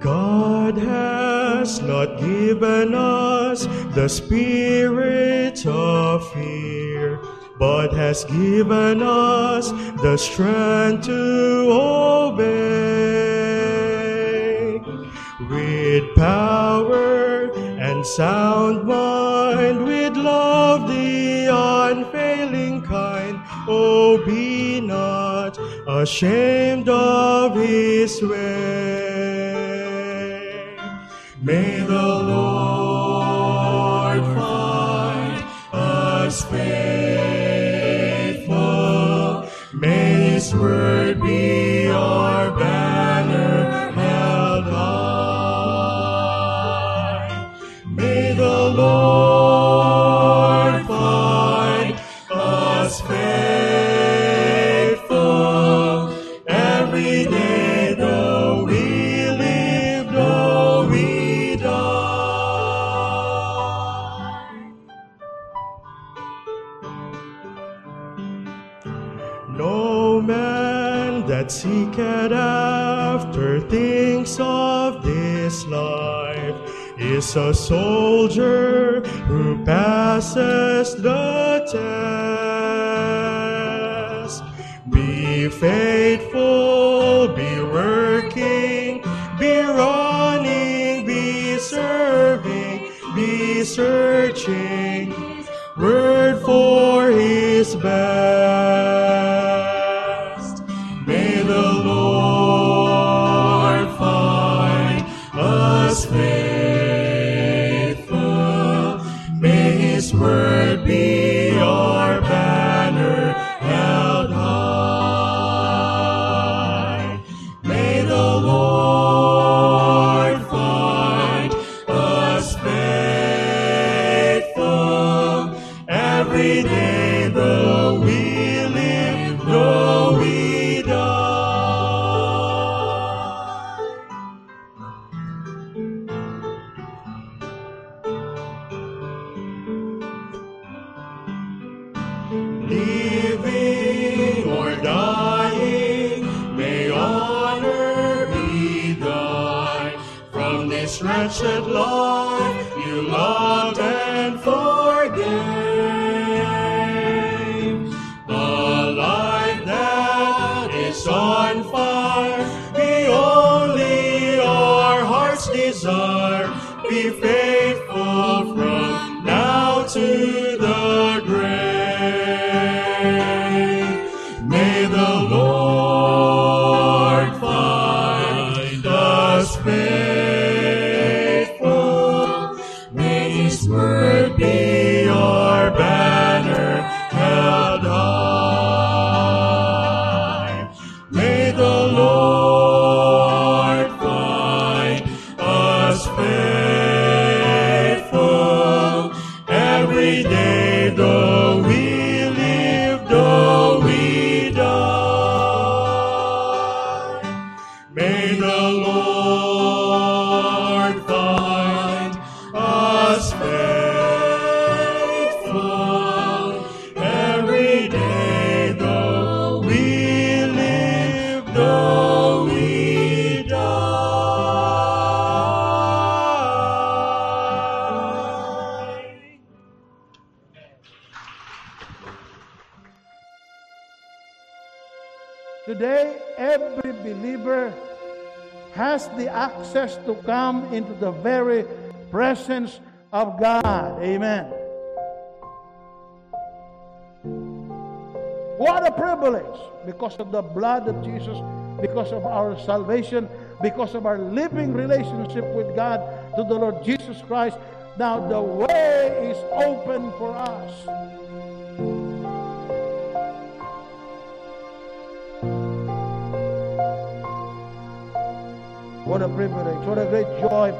God has not given us the spirit of fear, but has given us the strength to obey. With power and sound mind, with love the unfailing kind, oh, be not ashamed of his way. Lord find us faithful. May his word be is a soldier who passes the test. Be faithful, be working, be running, be serving, be searching, word for his best. Come into the very presence of God. Amen. What a privilege because of the blood of Jesus, because of our salvation, because of our living relationship with God to the Lord Jesus Christ. Now the way is open for us. What a privilege, what a great joy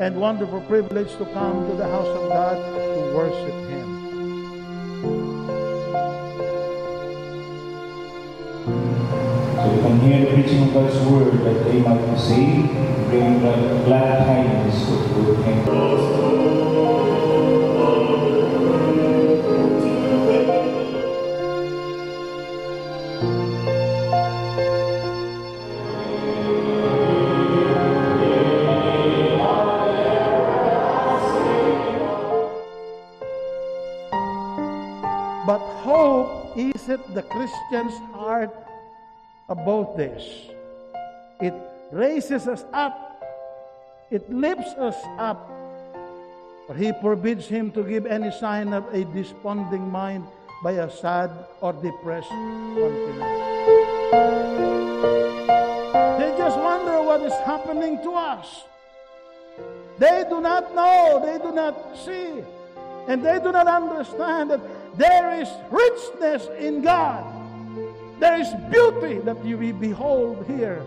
and wonderful privilege to come to the house of God to worship Him. So can hear the preaching of God's word that they might be saved, bring the glad tidings of good news. Christian's heart about this. It raises us up, it lifts us up, but He forbids him to give any sign of a desponding mind by a sad or depressed countenance. They just wonder what is happening to us. They do not know, they do not see, and they do not understand that there is richness in God. There is beauty that you will behold here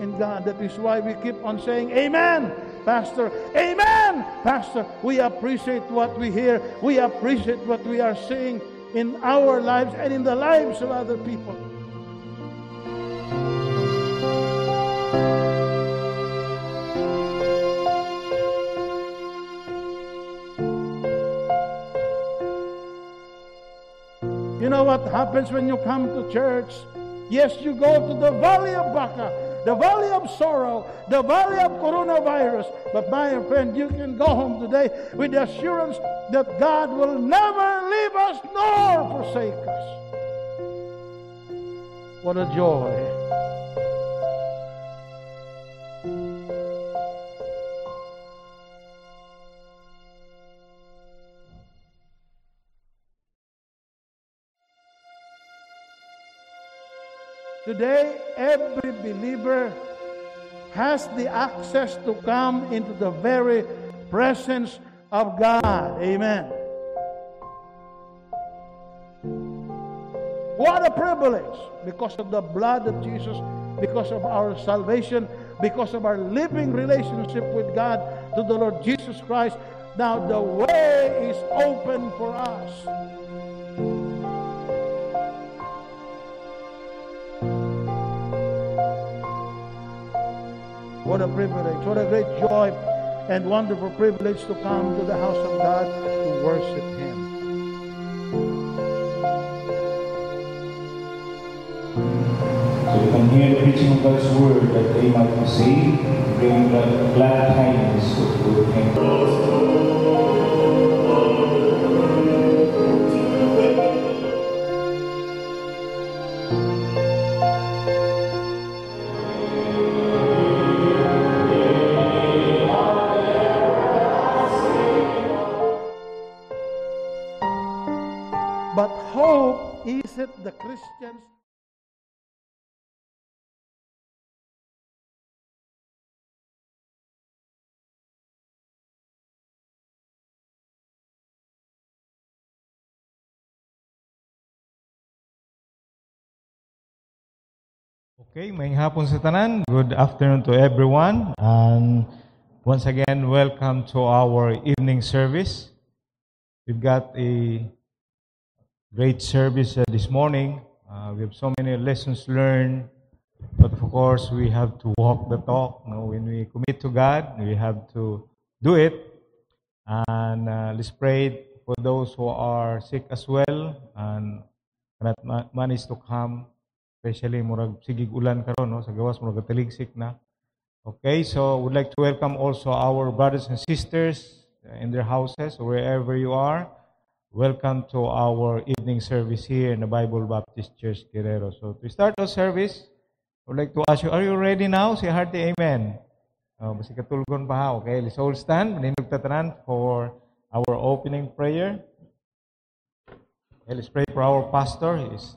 in God. That is why we keep on saying, Amen, Pastor. Amen, Pastor. We appreciate what we hear. We appreciate what we are seeing in our lives and in the lives of other people. What happens when you come to church? Yes, you go to the valley of Baca, the valley of sorrow, the valley of coronavirus. But my friend, you can go home today with the assurance that God will never leave us nor forsake us. What a joy. Today, every believer has the access to come into the very presence of God. Amen. What a privilege because of the blood of Jesus, because of our salvation, because of our living relationship with God to the Lord Jesus Christ. Now the way is open for us. What a privilege, what a great joy and wonderful privilege to come to the house of God to worship Him. So we can hear the preaching of God's word that they might be saved, the glad tidings of news. The Christians Okay, may hapon sa tanan. Good afternoon to everyone. And once again, welcome to our evening service. We've got a great service uh, this morning. Uh, we have so many lessons learned. But of course, we have to walk the talk. You know, when we commit to God, we have to do it. And uh, let's pray for those who are sick as well and cannot ma- manage to come especially murag sigig ulan karon no sa gawas murag taligsik na okay so would like to welcome also our brothers and sisters in their houses wherever you are welcome to our evening service here in the Bible Baptist Church Guerrero so to start our service I would like to ask you are you ready now say hearty amen uh, basi katulgon pa okay let's all stand for our opening prayer Okay, let's pray for our pastor. He's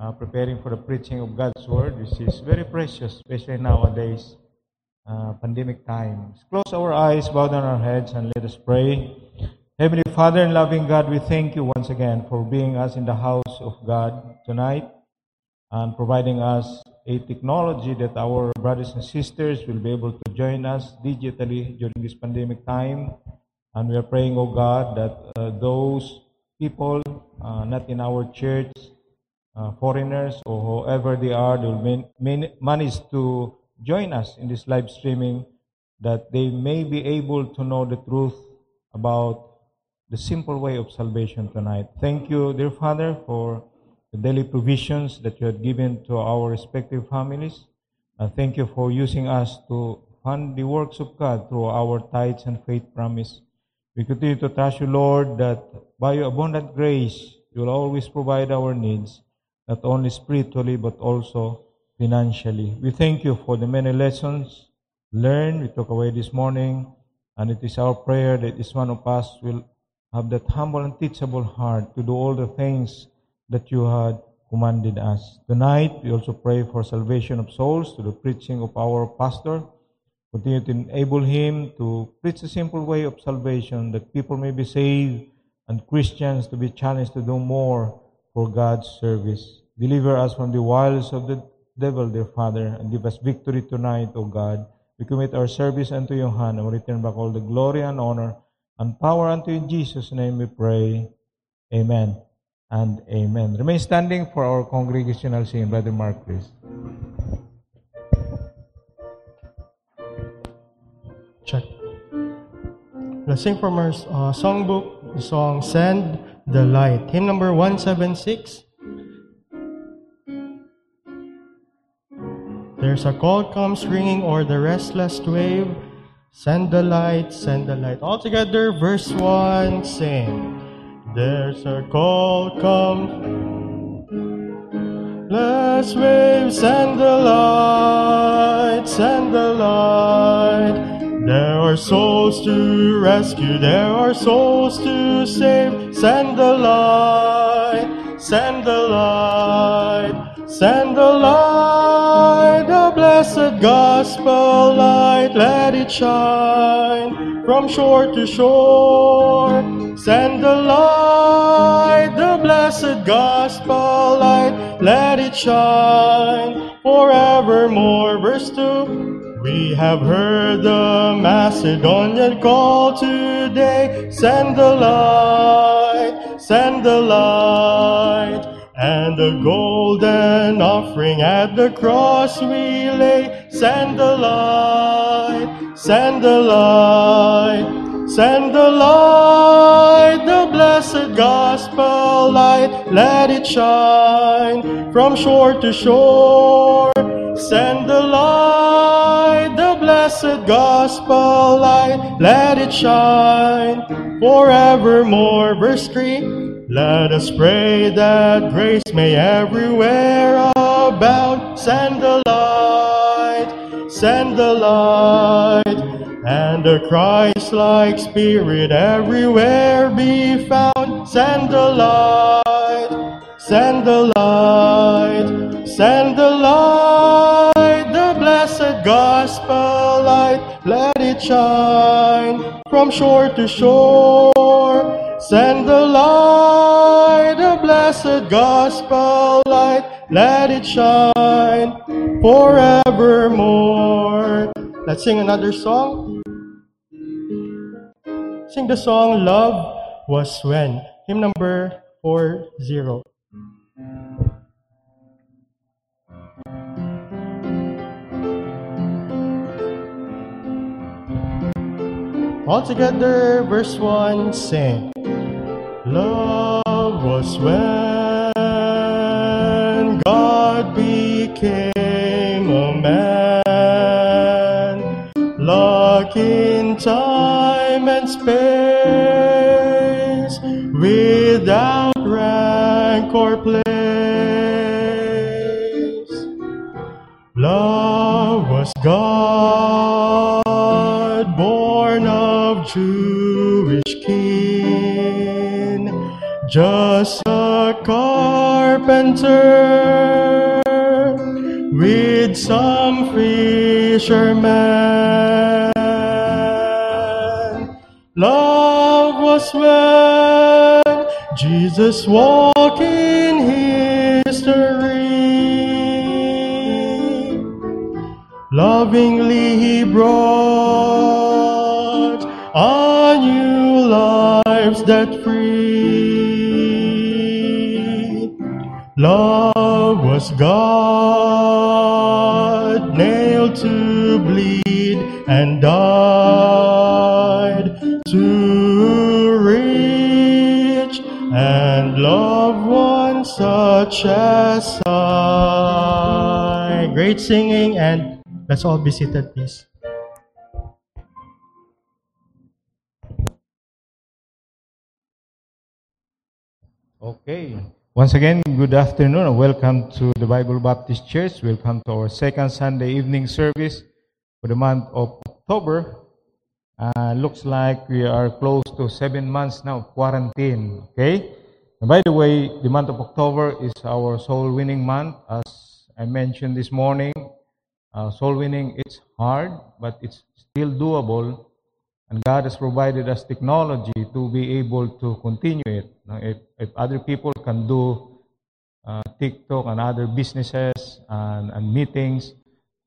uh, preparing for the preaching of God's word, which is very precious, especially nowadays, uh, pandemic times. Close our eyes, bow down our heads, and let us pray. Heavenly Father and loving God, we thank you once again for being us in the house of God tonight and providing us a technology that our brothers and sisters will be able to join us digitally during this pandemic time. And we are praying, oh God, that uh, those people uh, not in our church, uh, foreigners or whoever they are, they will man- man- manage to join us in this live streaming, that they may be able to know the truth about the simple way of salvation tonight. Thank you, dear Father, for the daily provisions that you have given to our respective families. And thank you for using us to fund the works of God through our tithes and faith promise. We continue to trust you, Lord, that by your abundant grace, you will always provide our needs. not only spiritually but also financially. We thank you for the many lessons learned we took away this morning, and it is our prayer that each one of us will have that humble and teachable heart to do all the things that you had commanded us. Tonight, we also pray for salvation of souls through the preaching of our pastor. Continue to enable him to preach a simple way of salvation that people may be saved and Christians to be challenged to do more for God's service. Deliver us from the wiles of the devil, dear Father, and give us victory tonight, O God. We commit our service unto your hand and return back all the glory and honor and power unto you in Jesus' name we pray. Amen and amen. Remain standing for our congregational singing. Brother Mark, please. Check. Let's sing from our uh, songbook the song Send the Light. Hymn number 176. There's a call comes ringing o'er the restless wave. Send the light, send the light. All together, verse 1, sing. There's a call come. Let's wave, send the light, send the light. There are souls to rescue, there are souls to save. Send the light, send the light, send the light, the blessed gospel light. Let it shine from shore to shore. Send the light, the blessed gospel light. Let it shine forevermore. Verse 2. We have heard the Macedonian call today. Send the light, send the light, and the golden offering at the cross we lay. Send the light, send the light, send the light, the blessed gospel light. Let it shine from shore to shore. Send the light, the blessed gospel light, let it shine forevermore. Verse 3 Let us pray that grace may everywhere abound. Send the send the light, and a Christ like spirit everywhere be found. Send the light, send the light, send the light, the blessed gospel light, let it shine from shore to shore. Send the light, the blessed gospel let it shine forevermore. Let's sing another song. Sing the song Love Was When. Hymn number 40. All together, verse 1, sing. Love was when became a man, locked in time and space, without rank or place. Love was God, born of Jewish kin, just a carpenter fishermen. Love was when Jesus walked in history. Lovingly he brought a new lives that free. And died to reach and love one such as I. Great singing and let's all be seated, please. Okay. Once again, good afternoon and welcome to the Bible Baptist Church. Welcome to our second Sunday evening service for the month of October. Uh, looks like we are close to seven months now of quarantine. Okay? And by the way, the month of October is our soul winning month. As I mentioned this morning, uh, soul winning it's hard, but it's still doable. And God has provided us technology to be able to continue it. Now, if, if other people can do uh, TikTok and other businesses and, and meetings,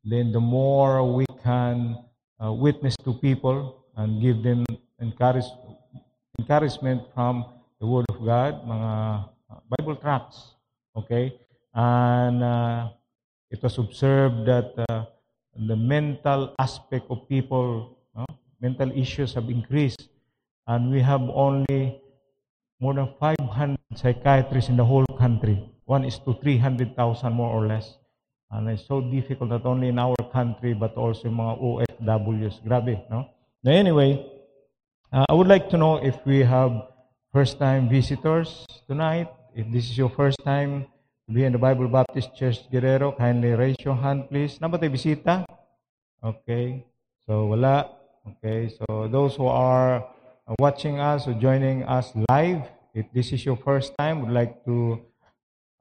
then the more we can uh, witness to people and give them encourage, encouragement from the Word of God, mga uh, Bible tracts. Okay? And uh, it was observed that uh, the mental aspect of people, no? mental issues have increased. And we have only more than 500 psychiatrists in the whole country. One is to 300,000 more or less. And it's so difficult not only in our country but also in mga OFWs. Grabe, no? Now anyway, uh, I would like to know if we have first-time visitors tonight. If this is your first time to be in the Bible Baptist Church Guerrero, kindly raise your hand please. Ba tayo bisita? Okay. So wala. Okay. So those who are watching us or joining us live, if this is your first time, would like to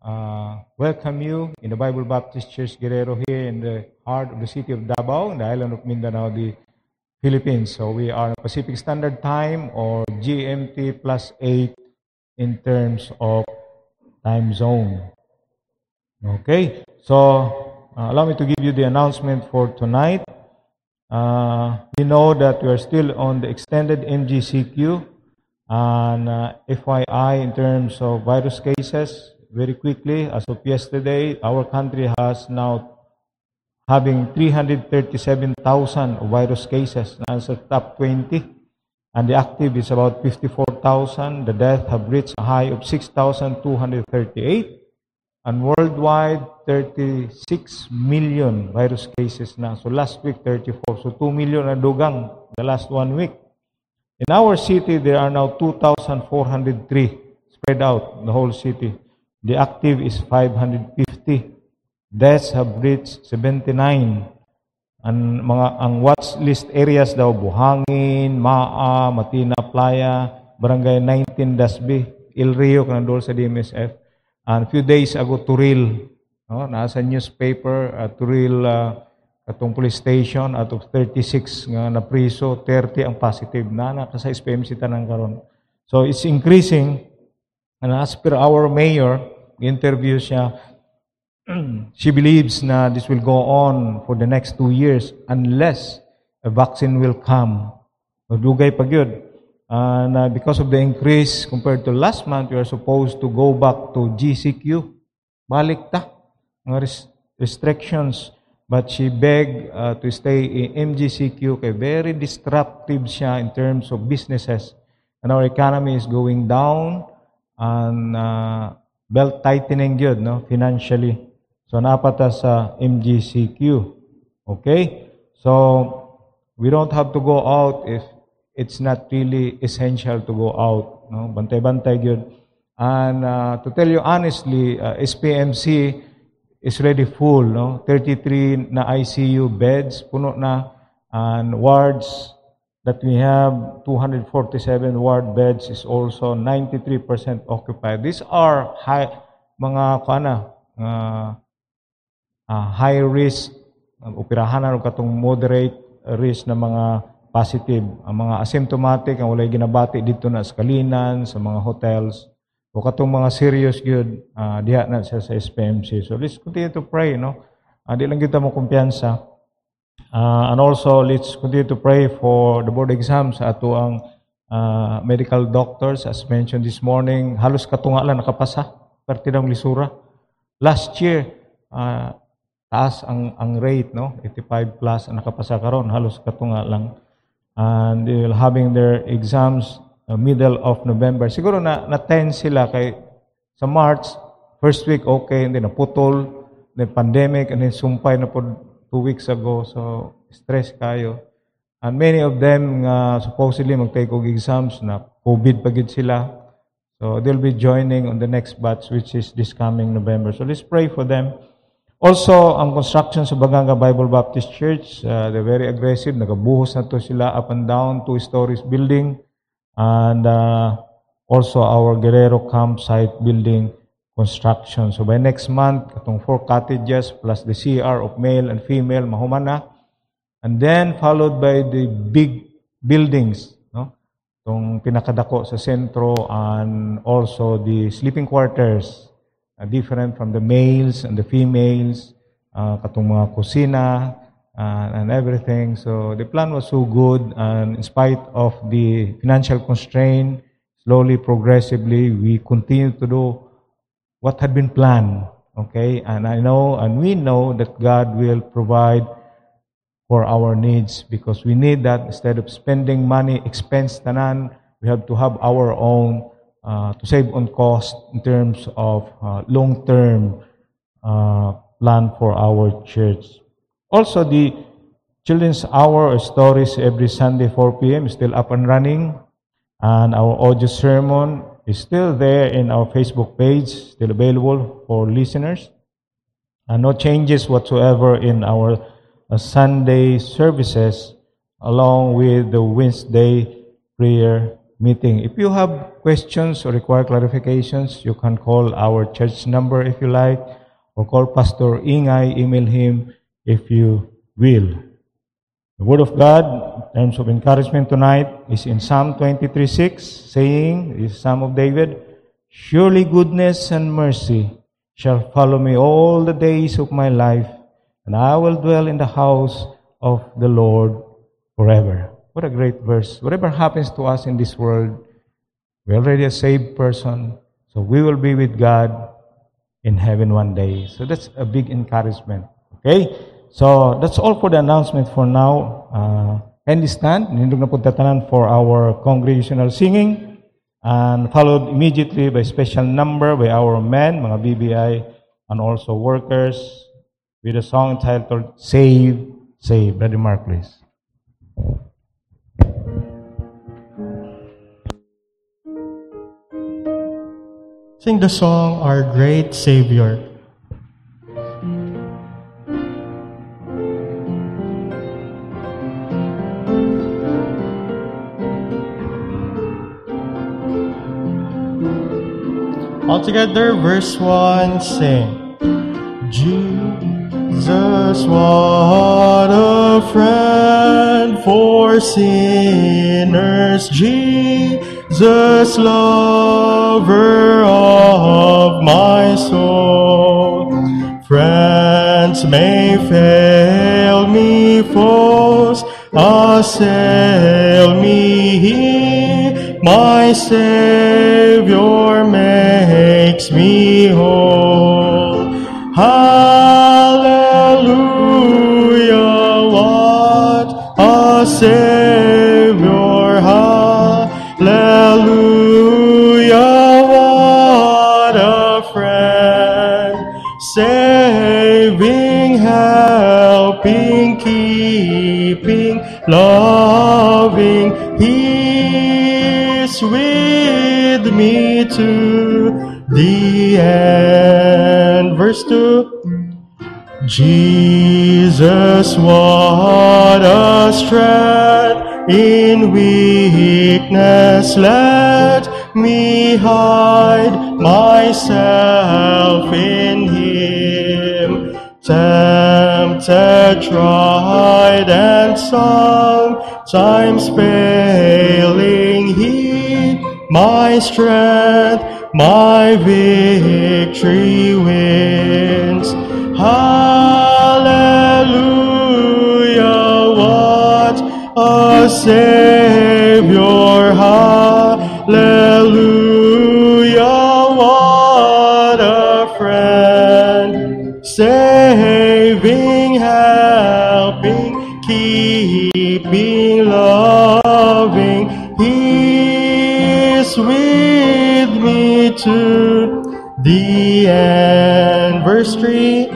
uh, welcome you in the Bible Baptist Church Guerrero here in the heart of the city of Davao, in the island of Mindanao, the Philippines. So we are Pacific Standard Time or GMT plus 8 in terms of time zone. Okay, so uh, allow me to give you the announcement for tonight. Uh, we know that we are still on the extended MGCQ and uh, FYI in terms of virus cases, very quickly, as of yesterday, our country has now having 337,000 virus cases. That's the top 20. And the active is about 54,000. The death have reached a high of 6,238. And worldwide, 36 million virus cases now. So last week, 34. So 2 million na dugang the last one week. In our city, there are now 2,403 spread out in the whole city. The active is 550. Deaths have reached 79. Ang mga ang watch list areas daw Buhangin, Maa, Matina Playa, Barangay 19 Dasbi, El Rio kanang sa DMSF. And few days ago Turil, no, nasa newspaper uh, Turil uh, katong police station out of 36 nga na priso, 30 ang positive na na sa SPMC tanang karon. So it's increasing and as per our mayor, interview siya, she believes na this will go on for the next two years unless a vaccine will come. Dugay pa gyud. And uh, because of the increase compared to last month, we are supposed to go back to GCQ. Balik ta. Mga res- restrictions. But she begged uh, to stay in MGCQ kay very disruptive siya in terms of businesses. And our economy is going down and uh, belt tightening yun, no? financially. So, napata sa MGCQ. Okay? So, we don't have to go out if it's not really essential to go out. No? Bantay-bantay yun. And uh, to tell you honestly, uh, SPMC is already full. No? 33 na ICU beds, puno na. And wards that we have, 247 ward beds is also 93% occupied. These are high, mga kana, uh, uh, high risk, uh, operahanan o katong moderate risk na mga positive. Ang mga asymptomatic, ang walay ginabati dito na sa kalinan, sa mga hotels, o katong mga serious good, uh, diha na siya sa SPMC. So let's continue to pray, no? Uh, di lang kita mo kumpiyansa. Uh, and also, let's continue to pray for the board exams ato ang uh, medical doctors. As mentioned this morning, halos katunga lang nakapasa. Parte ng lisura. Last year, uh, taas ang, ang rate, no? 85 plus ang nakapasa karon halos katunga lang. And they will having their exams uh, middle of November. Siguro na na-tense sila kay sa March, first week okay, and then naputol, then pandemic, and then sumpay na po two weeks ago. So, stress kayo. And many of them uh, supposedly mag-take og exams na COVID pa gid sila. So they'll be joining on the next batch, which is this coming November. So let's pray for them. Also, ang construction sa Baganga Bible Baptist Church, uh, they're very aggressive. Nagabuhos na to sila up and down, two stories building. And uh, also our Guerrero campsite building construction. So by next month, katong four cottages plus the CR of male and female, mahuman na. And then followed by the big buildings, no? Itong pinakadako sa sentro and also the sleeping quarters, uh, different from the males and the females, uh, katong mga kusina uh, and everything. So the plan was so good and in spite of the financial constraint, slowly, progressively, we continue to do what had been planned. Okay, and I know and we know that God will provide for our needs because we need that instead of spending money, expense tanan, we have to have our own uh, to save on cost in terms of uh, long-term uh, plan for our church. Also, the children's hour or stories every Sunday 4 p.m. is still up and running, and our audio sermon is still there in our Facebook page, still available for listeners. And no changes whatsoever in our uh, Sunday services along with the Wednesday prayer meeting. If you have questions or require clarifications, you can call our church number if you like, or call Pastor Ingay, email him if you will. The Word of God, in terms of encouragement tonight, is in Psalm 23:6, saying, this is Psalm of David, Surely goodness and mercy shall follow me all the days of my life, and I will dwell in the house of the Lord forever. What a great verse. Whatever happens to us in this world, we're already a saved person, so we will be with God in heaven one day. So that's a big encouragement. Okay? So that's all for the announcement for now. Uh, kindly stand. Nindog na for our congregational singing and followed immediately by special number by our men, mga BBI, and also workers with a song entitled Save, Save. Brother Mark, please. Sing the song, Our Great Savior. Together, verse 1, sing. Jesus, what a friend for sinners. Jesus, lover of my soul. Friends may fail me, foes assail me. He, My Savior makes me whole. Hallelujah, what a Savior. Hallelujah, what a friend. Saving, helping, keeping, loving. He's with me to the end. Verse 2. Jesus, what a strength in weakness. Let me hide myself in Him. Tempted, tried, and sometimes failing, He my strength, my victory wins. Hallelujah, what a Savior. Hallelujah, what a friend. Saving, helping, keeping, loving. He's with to the anniversary,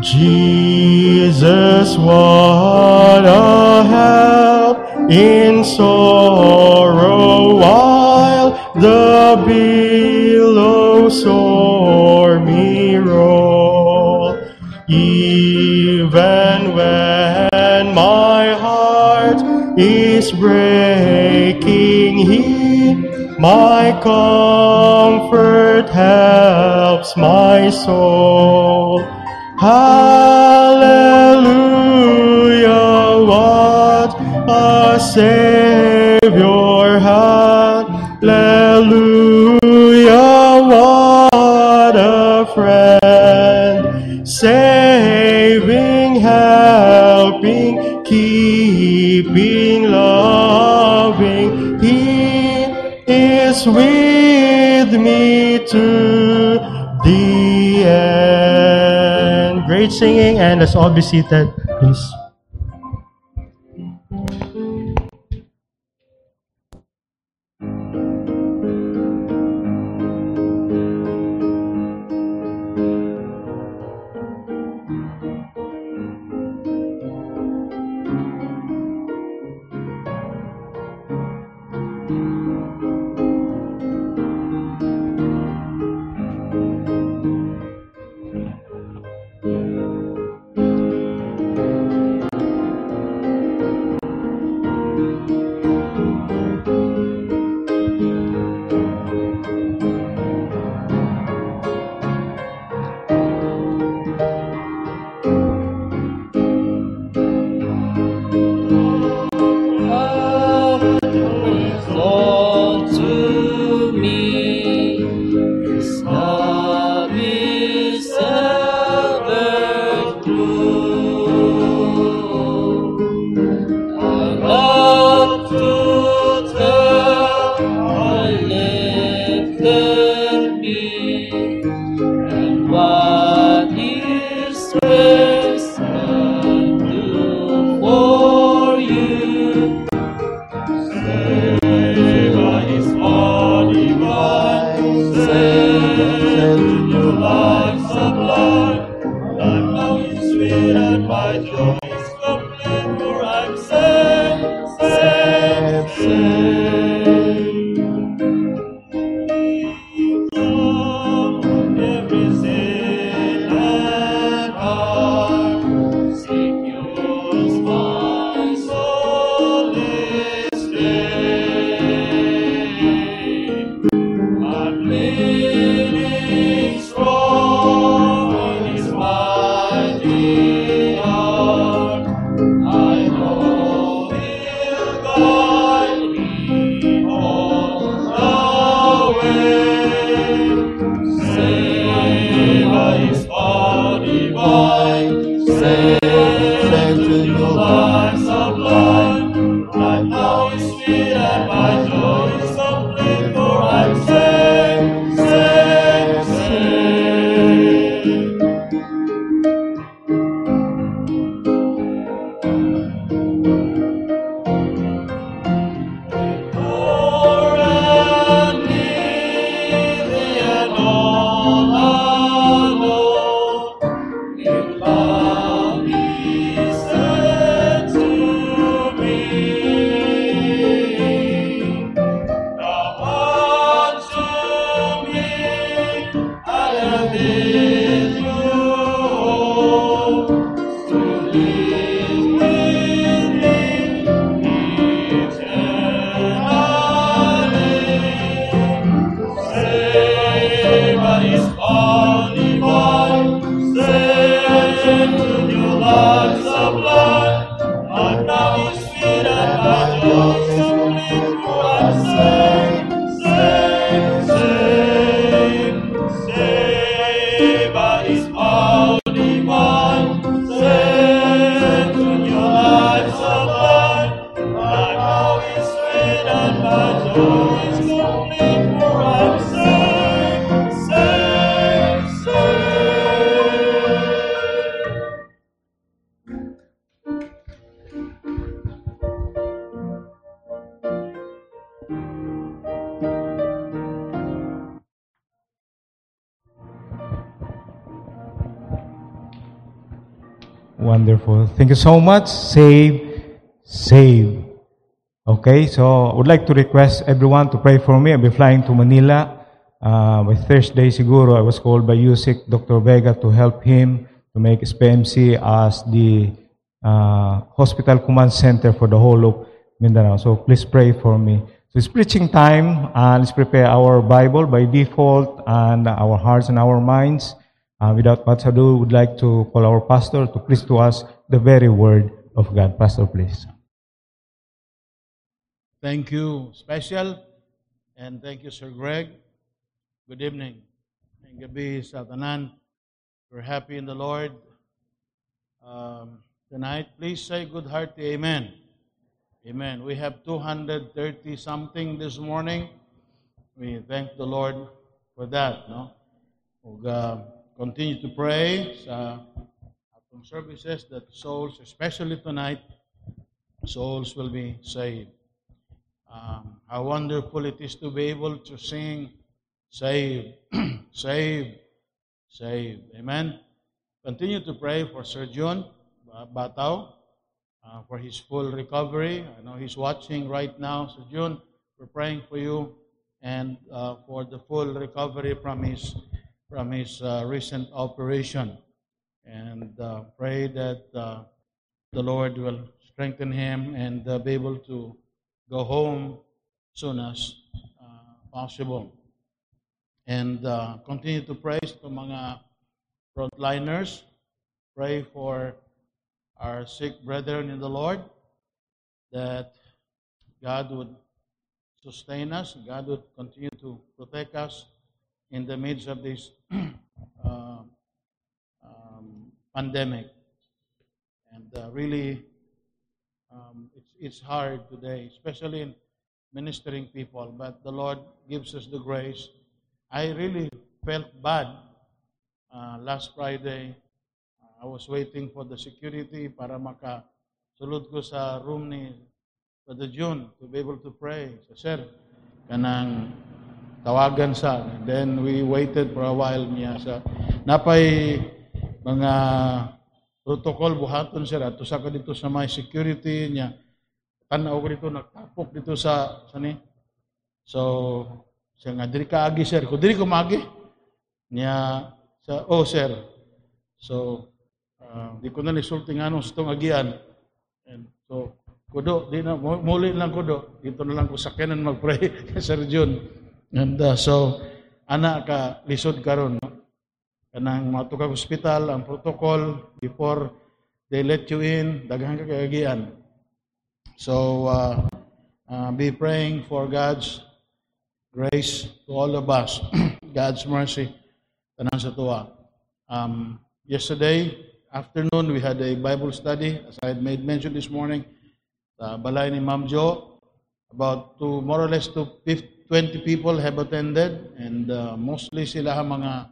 Jesus, what a help in sorrow while the billows o'er me roll. Even when my heart is breaking, my comfort helps my soul. Hallelujah, what a Savior. with singing and let's all be seated, please. you so much. Save, save. Okay, so I would like to request everyone to pray for me. I'll be flying to Manila. Uh, by Thursday, siguro, I was called by USIC, Dr. Vega, to help him to make SPMC as the uh, hospital command center for the whole of Mindanao. So please pray for me. So it's preaching time, and let's prepare our Bible by default and our hearts and our minds. Uh, without much ado, would like to call our pastor to preach to us the very word of God. Pastor, please. Thank you, Special. And thank you, Sir Greg. Good evening. And gabi sa tanan. We're happy in the Lord um, tonight. Please say good hearty amen. Amen. We have 230 something this morning. We thank the Lord for that. No? Uh, continue to pray atong services that souls, especially tonight, souls will be saved. Um, how wonderful it is to be able to sing, save, save, save. Amen. Continue to pray for Sir John Batao uh, for his full recovery. I know he's watching right now. Sir John, we're praying for you and uh, for the full recovery from his from his uh, recent operation. And uh, pray that uh, the Lord will strengthen him and uh, be able to go home soon as uh, possible. And uh, continue to pray to mga frontliners. Pray for our sick brethren in the Lord that God would sustain us, God would continue to protect us in the midst of this uh, um, pandemic. And uh, really, um, it's, it's hard today, especially in ministering people, but the Lord gives us the grace. I really felt bad uh, last Friday. I was waiting for the security para maka sulod ko sa room ni Brother June to be able to pray. So, sir, kanang tawagan sa. Then we waited for a while niya sa napay mga protocol buhaton sir. Ato sa ka dito sa may security niya. Tanaw ko dito nagtapok dito sa sa ni. So siya nga diri ka agi sir. Ko diri ko magi niya sa oh sir. So uh, di ko na nisulti nga nung sa agian. And so kudo di na mu- muli lang kudo. Dito na lang ko sakyanan magpray kay Sir John and uh, so ana ka lisod karon kanang matukag hospital ang protocol before they let you in daghan ka kagagian so uh, uh, be praying for God's grace to all of us. God's mercy. Tanan sa tuwa. Um, yesterday afternoon we had a Bible study as I had made mention this morning sa balay ni Ma'am Jo about to more or less to 50, 20 people have attended and uh, mostly sila mga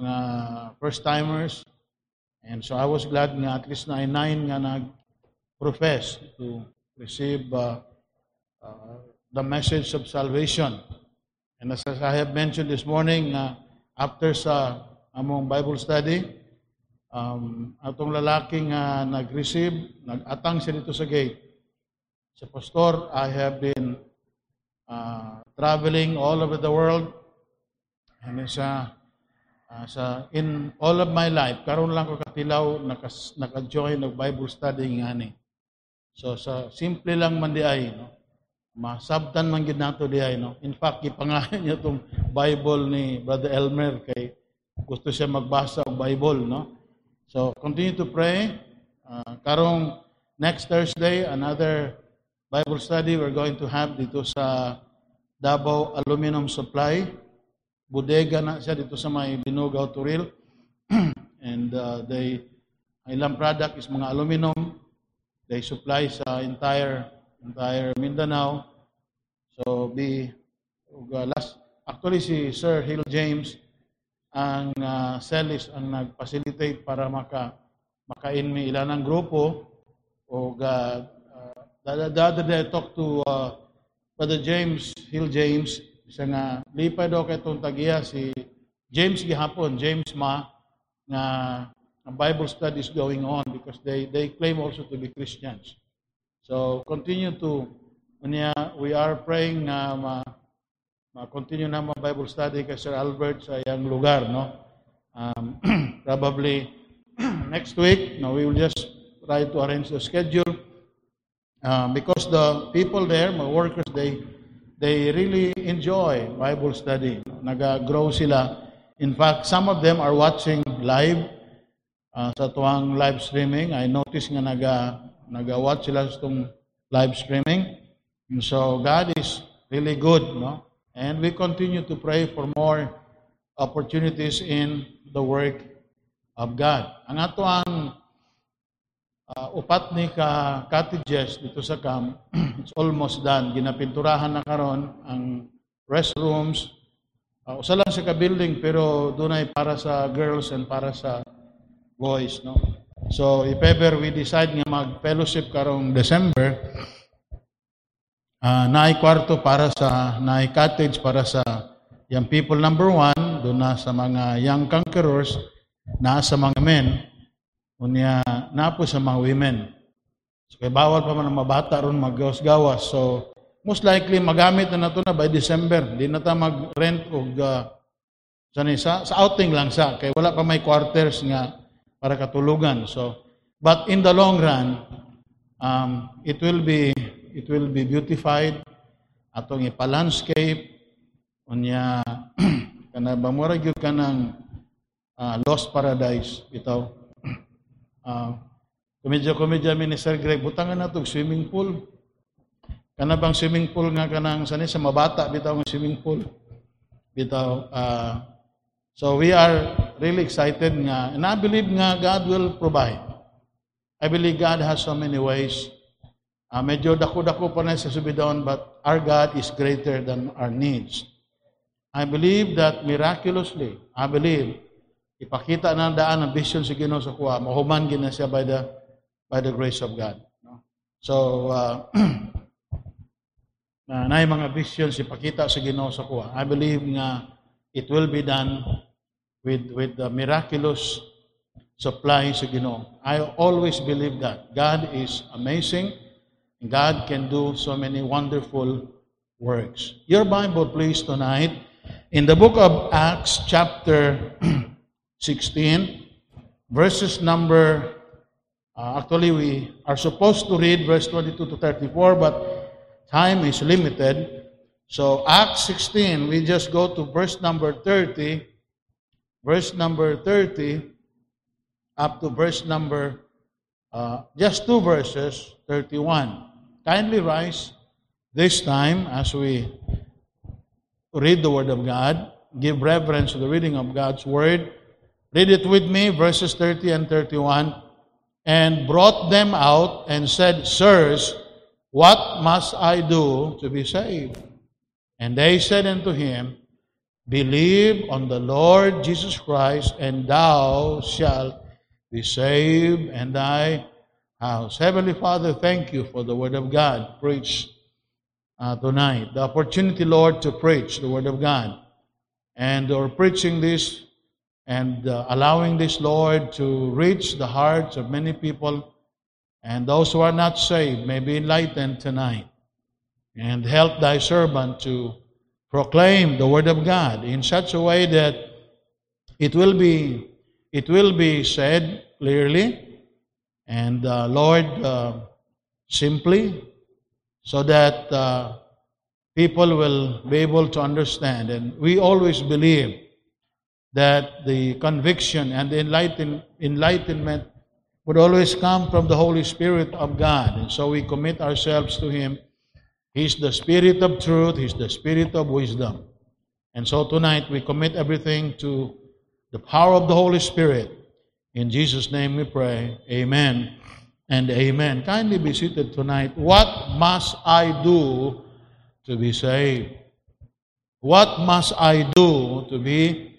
mga first timers. And so I was glad nga at least na nine nga nag profess to receive uh, uh, the message of salvation. And as I have mentioned this morning uh, after sa among Bible study um, atong lalaking nga nag-receive nag-atang siya dito sa gate. Sa pastor, I have been uh, traveling all over the world. And sa, uh, sa in all of my life, karon lang ko katilaw naka-join ng Bible study ngani. So sa simple lang man di ay, no? masabtan man gid nato di ay, no? In fact, gipangalan niya tong Bible ni Brother Elmer kay gusto siya magbasa og Bible, no? So continue to pray. Uh, karong next Thursday, another Bible study we're going to have dito sa Davao Aluminum Supply. Bodega na siya dito sa may Binugaw Turil. And uh, they, ilang product is mga aluminum. They supply sa entire entire Mindanao. So be uh, last actually si Sir Hill James ang uh, Celis ang nag-facilitate para maka makain mi ilan ang grupo o uh, The, the other day, I talked to uh, Brother James, Hill James, isa nga, lipay daw kay itong tagiya si James gihapon, James Ma, nga a Bible studies going on because they, they claim also to be Christians. So continue to Unya, we are praying na ma, ma-continue na mo Bible study kay Sir Albert sa iyang lugar, no? Um, probably next week, no, we will just try to arrange the schedule. Um, because the people there, my workers, they they really enjoy Bible study. Nag-grow sila. In fact, some of them are watching live uh, sa tuwang live streaming. I noticed nga naga naga-watch sila sa itong live streaming. And so God is really good, no? And we continue to pray for more opportunities in the work of God. Ang ato ang uh, upat ni ka cottages dito sa camp, it's almost done. Ginapinturahan na karon ang restrooms. Uh, usa lang sa ka-building pero dunay para sa girls and para sa boys, no? So, if ever we decide nga mag-fellowship karong December, uh, naay kwarto para sa, naay cottage para sa young people number one, doon na sa mga young conquerors, na sa mga men, unya na po sa mga women. So, kaya bawal pa man ang mabata ron maggawas-gawas. So, most likely magamit na nato na by December. Di na ta mag-rent og uh, sa, sa outing lang sa kay wala pa may quarters nga para katulugan. So, but in the long run, um, it will be it will be beautified atong ipa-landscape unya kana ba mura gyud kanang uh, lost paradise itaw uh, komedya komedya Minister Greg butangan nato swimming pool. Kana bang swimming pool nga kanang sani? Sa mabata bitaw ng swimming pool. Bitaw uh, so we are really excited nga and I believe nga God will provide. I believe God has so many ways. Uh, medyo dako-dako pa na sa subidon, but our God is greater than our needs. I believe that miraculously, I believe, ipakita na daan ang vision sa Ginoo sa kuha, mahuman gina siya by the by the grace of God. No? So, uh, na nay mga visions ipakita sa Ginoo sa kuha. I believe nga it will be done with with the miraculous supply sa Ginoo. I always believe that God is amazing. God can do so many wonderful works. Your Bible, please, tonight, in the book of Acts, chapter 16, verses number, uh, actually, we are supposed to read verse 22 to 34, but time is limited. So, Acts 16, we just go to verse number 30, verse number 30, up to verse number, uh, just two verses, 31. Kindly rise this time as we read the Word of God. Give reverence to the reading of God's Word. Read it with me, verses 30 and 31. And brought them out and said, Sirs, what must I do to be saved? And they said unto him, Believe on the Lord Jesus Christ, and thou shalt be saved, and thy house. Heavenly Father, thank you for the Word of God preached uh, tonight. The opportunity, Lord, to preach the Word of God. And we're preaching this and uh, allowing this, Lord, to reach the hearts of many people. And those who are not saved may be enlightened tonight. And help thy servant to proclaim the Word of God in such a way that it will be it will be said clearly and uh, Lord, uh, simply, so that uh, people will be able to understand. And we always believe that the conviction and the enlighten, enlightenment would always come from the Holy Spirit of God. And so we commit ourselves to Him. He's the Spirit of truth, He's the Spirit of wisdom. And so tonight we commit everything to the power of the Holy Spirit in Jesus' name we pray. Amen and amen. Kindly be seated tonight. What must I do to be saved? What must I do to be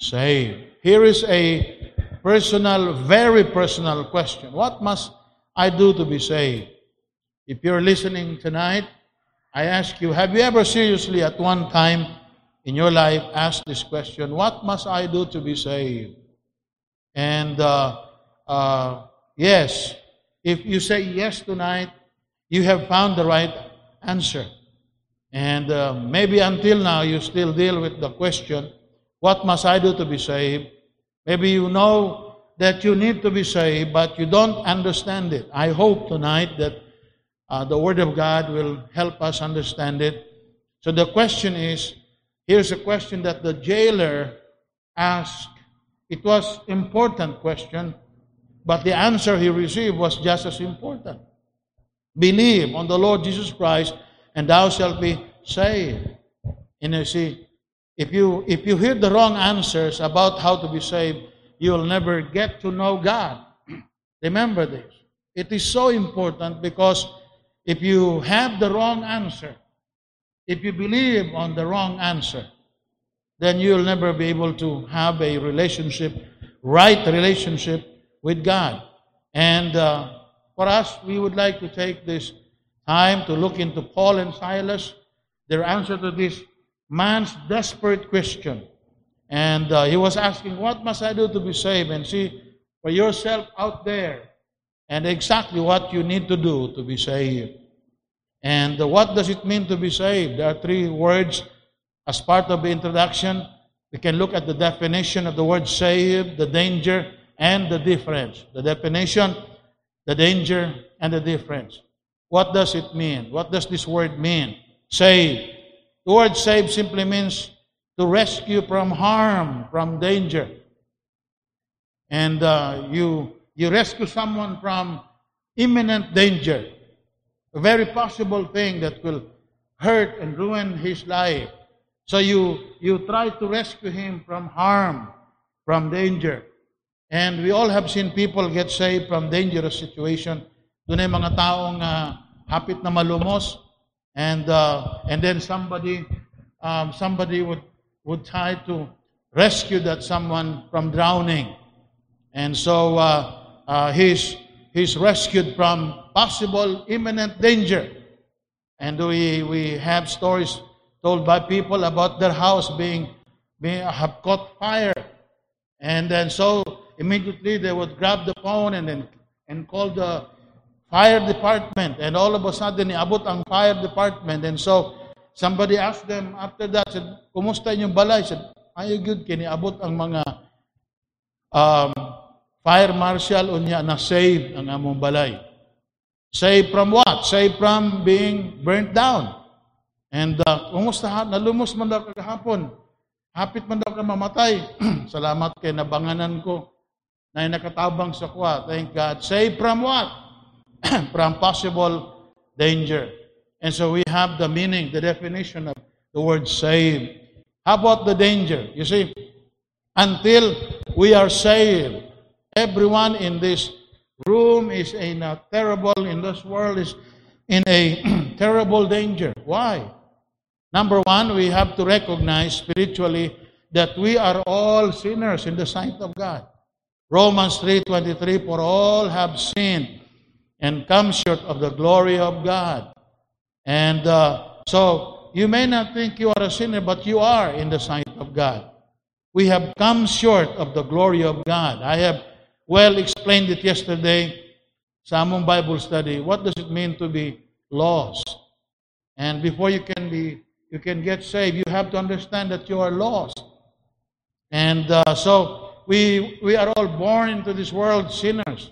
saved? Here is a personal, very personal question. What must I do to be saved? If you're listening tonight, I ask you, have you ever seriously at one time in your life asked this question, What must I do to be saved? And uh, uh, yes, if you say yes tonight, you have found the right answer. And uh, maybe until now you still deal with the question, what must I do to be saved? Maybe you know that you need to be saved, but you don't understand it. I hope tonight that uh, the Word of God will help us understand it. So the question is here's a question that the jailer asked. It was important question, but the answer he received was just as important. Believe on the Lord Jesus Christ, and thou shalt be saved. And you see, if you if you hear the wrong answers about how to be saved, you'll never get to know God. Remember this. It is so important because if you have the wrong answer, if you believe on the wrong answer, then you'll never be able to have a relationship, right relationship with God. And uh, for us, we would like to take this time to look into Paul and Silas, their answer to this man's desperate question. And uh, he was asking, What must I do to be saved? And see for yourself out there and exactly what you need to do to be saved. And uh, what does it mean to be saved? There are three words as part of the introduction. We can look at the definition of the word saved, the danger, and the difference. The definition the danger, and the difference. What does it mean? What does this word mean? Save. The word save simply means to rescue from harm, from danger. And uh, you, you rescue someone from imminent danger, a very possible thing that will hurt and ruin his life. So you, you try to rescue him from harm, from danger. And we all have seen people get saved from dangerous situation. Doon ay mga taong uh, hapit na malumos and uh, and then somebody um, somebody would would try to rescue that someone from drowning. And so uh, uh, he's he's rescued from possible imminent danger. And we we have stories told by people about their house being being have caught fire. And then so immediately they would grab the phone and then and call the fire department. And all of a sudden, iabot ang fire department. And so, somebody asked them after that, said, kumusta yung balay? Said, ay good, kiniabot ang mga um, fire marshal unya na save ang among balay. Save from what? Save from being burnt down. And uh, kumusta nalumos man daw kagahapon. Hapit man daw ka mamatay. Salamat kay nabanganan ko na nakatabang sa kwa. Thank God. Save from what? from possible danger. And so we have the meaning, the definition of the word save. How about the danger? You see, until we are saved, everyone in this room is in a terrible, in this world is in a terrible danger. Why? Number one, we have to recognize spiritually that we are all sinners in the sight of God. Romans 3:23 for all have sinned and come short of the glory of God. And uh, so you may not think you are a sinner, but you are in the sight of God. We have come short of the glory of God. I have well explained it yesterday sa Bible study. What does it mean to be lost? And before you can be you can get saved, you have to understand that you are lost. And uh, so we, we are all born into this world sinners.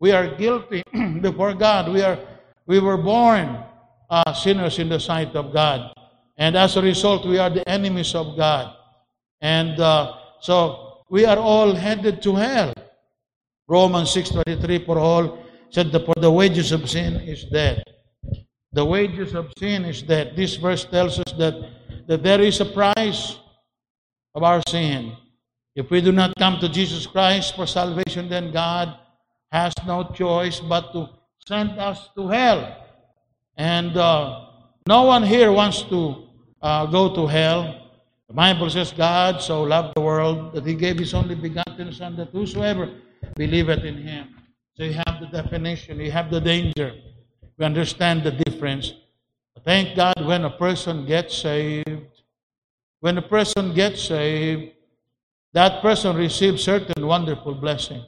We are guilty before God. We, are, we were born uh, sinners in the sight of God. And as a result, we are the enemies of God. And uh, so we are all headed to hell. Romans 6.23, for all said, that for the wages of sin is death. The wages of sin is death. This verse tells us that, that there is a price of our sin. If we do not come to Jesus Christ for salvation, then God has no choice but to send us to hell. And uh, no one here wants to uh, go to hell. The Bible says, God so loved the world that he gave his only begotten Son, that whosoever believeth in him. So you have the definition, you have the danger. We understand the difference. Thank God when a person gets saved. When a person gets saved, that person receives certain wonderful blessing.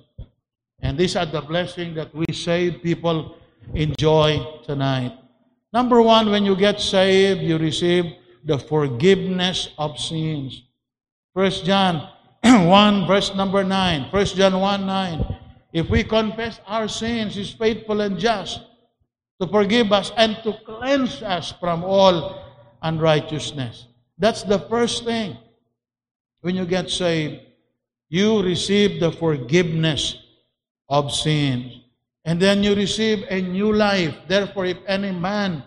And these are the blessings that we saved people enjoy tonight. Number one, when you get saved, you receive the forgiveness of sins. First John 1, verse number 9. First John 1, 9. If we confess our sins, He's faithful and just to forgive us and to cleanse us from all unrighteousness. That's the first thing. When you get saved, you receive the forgiveness of sins. And then you receive a new life. Therefore, if any man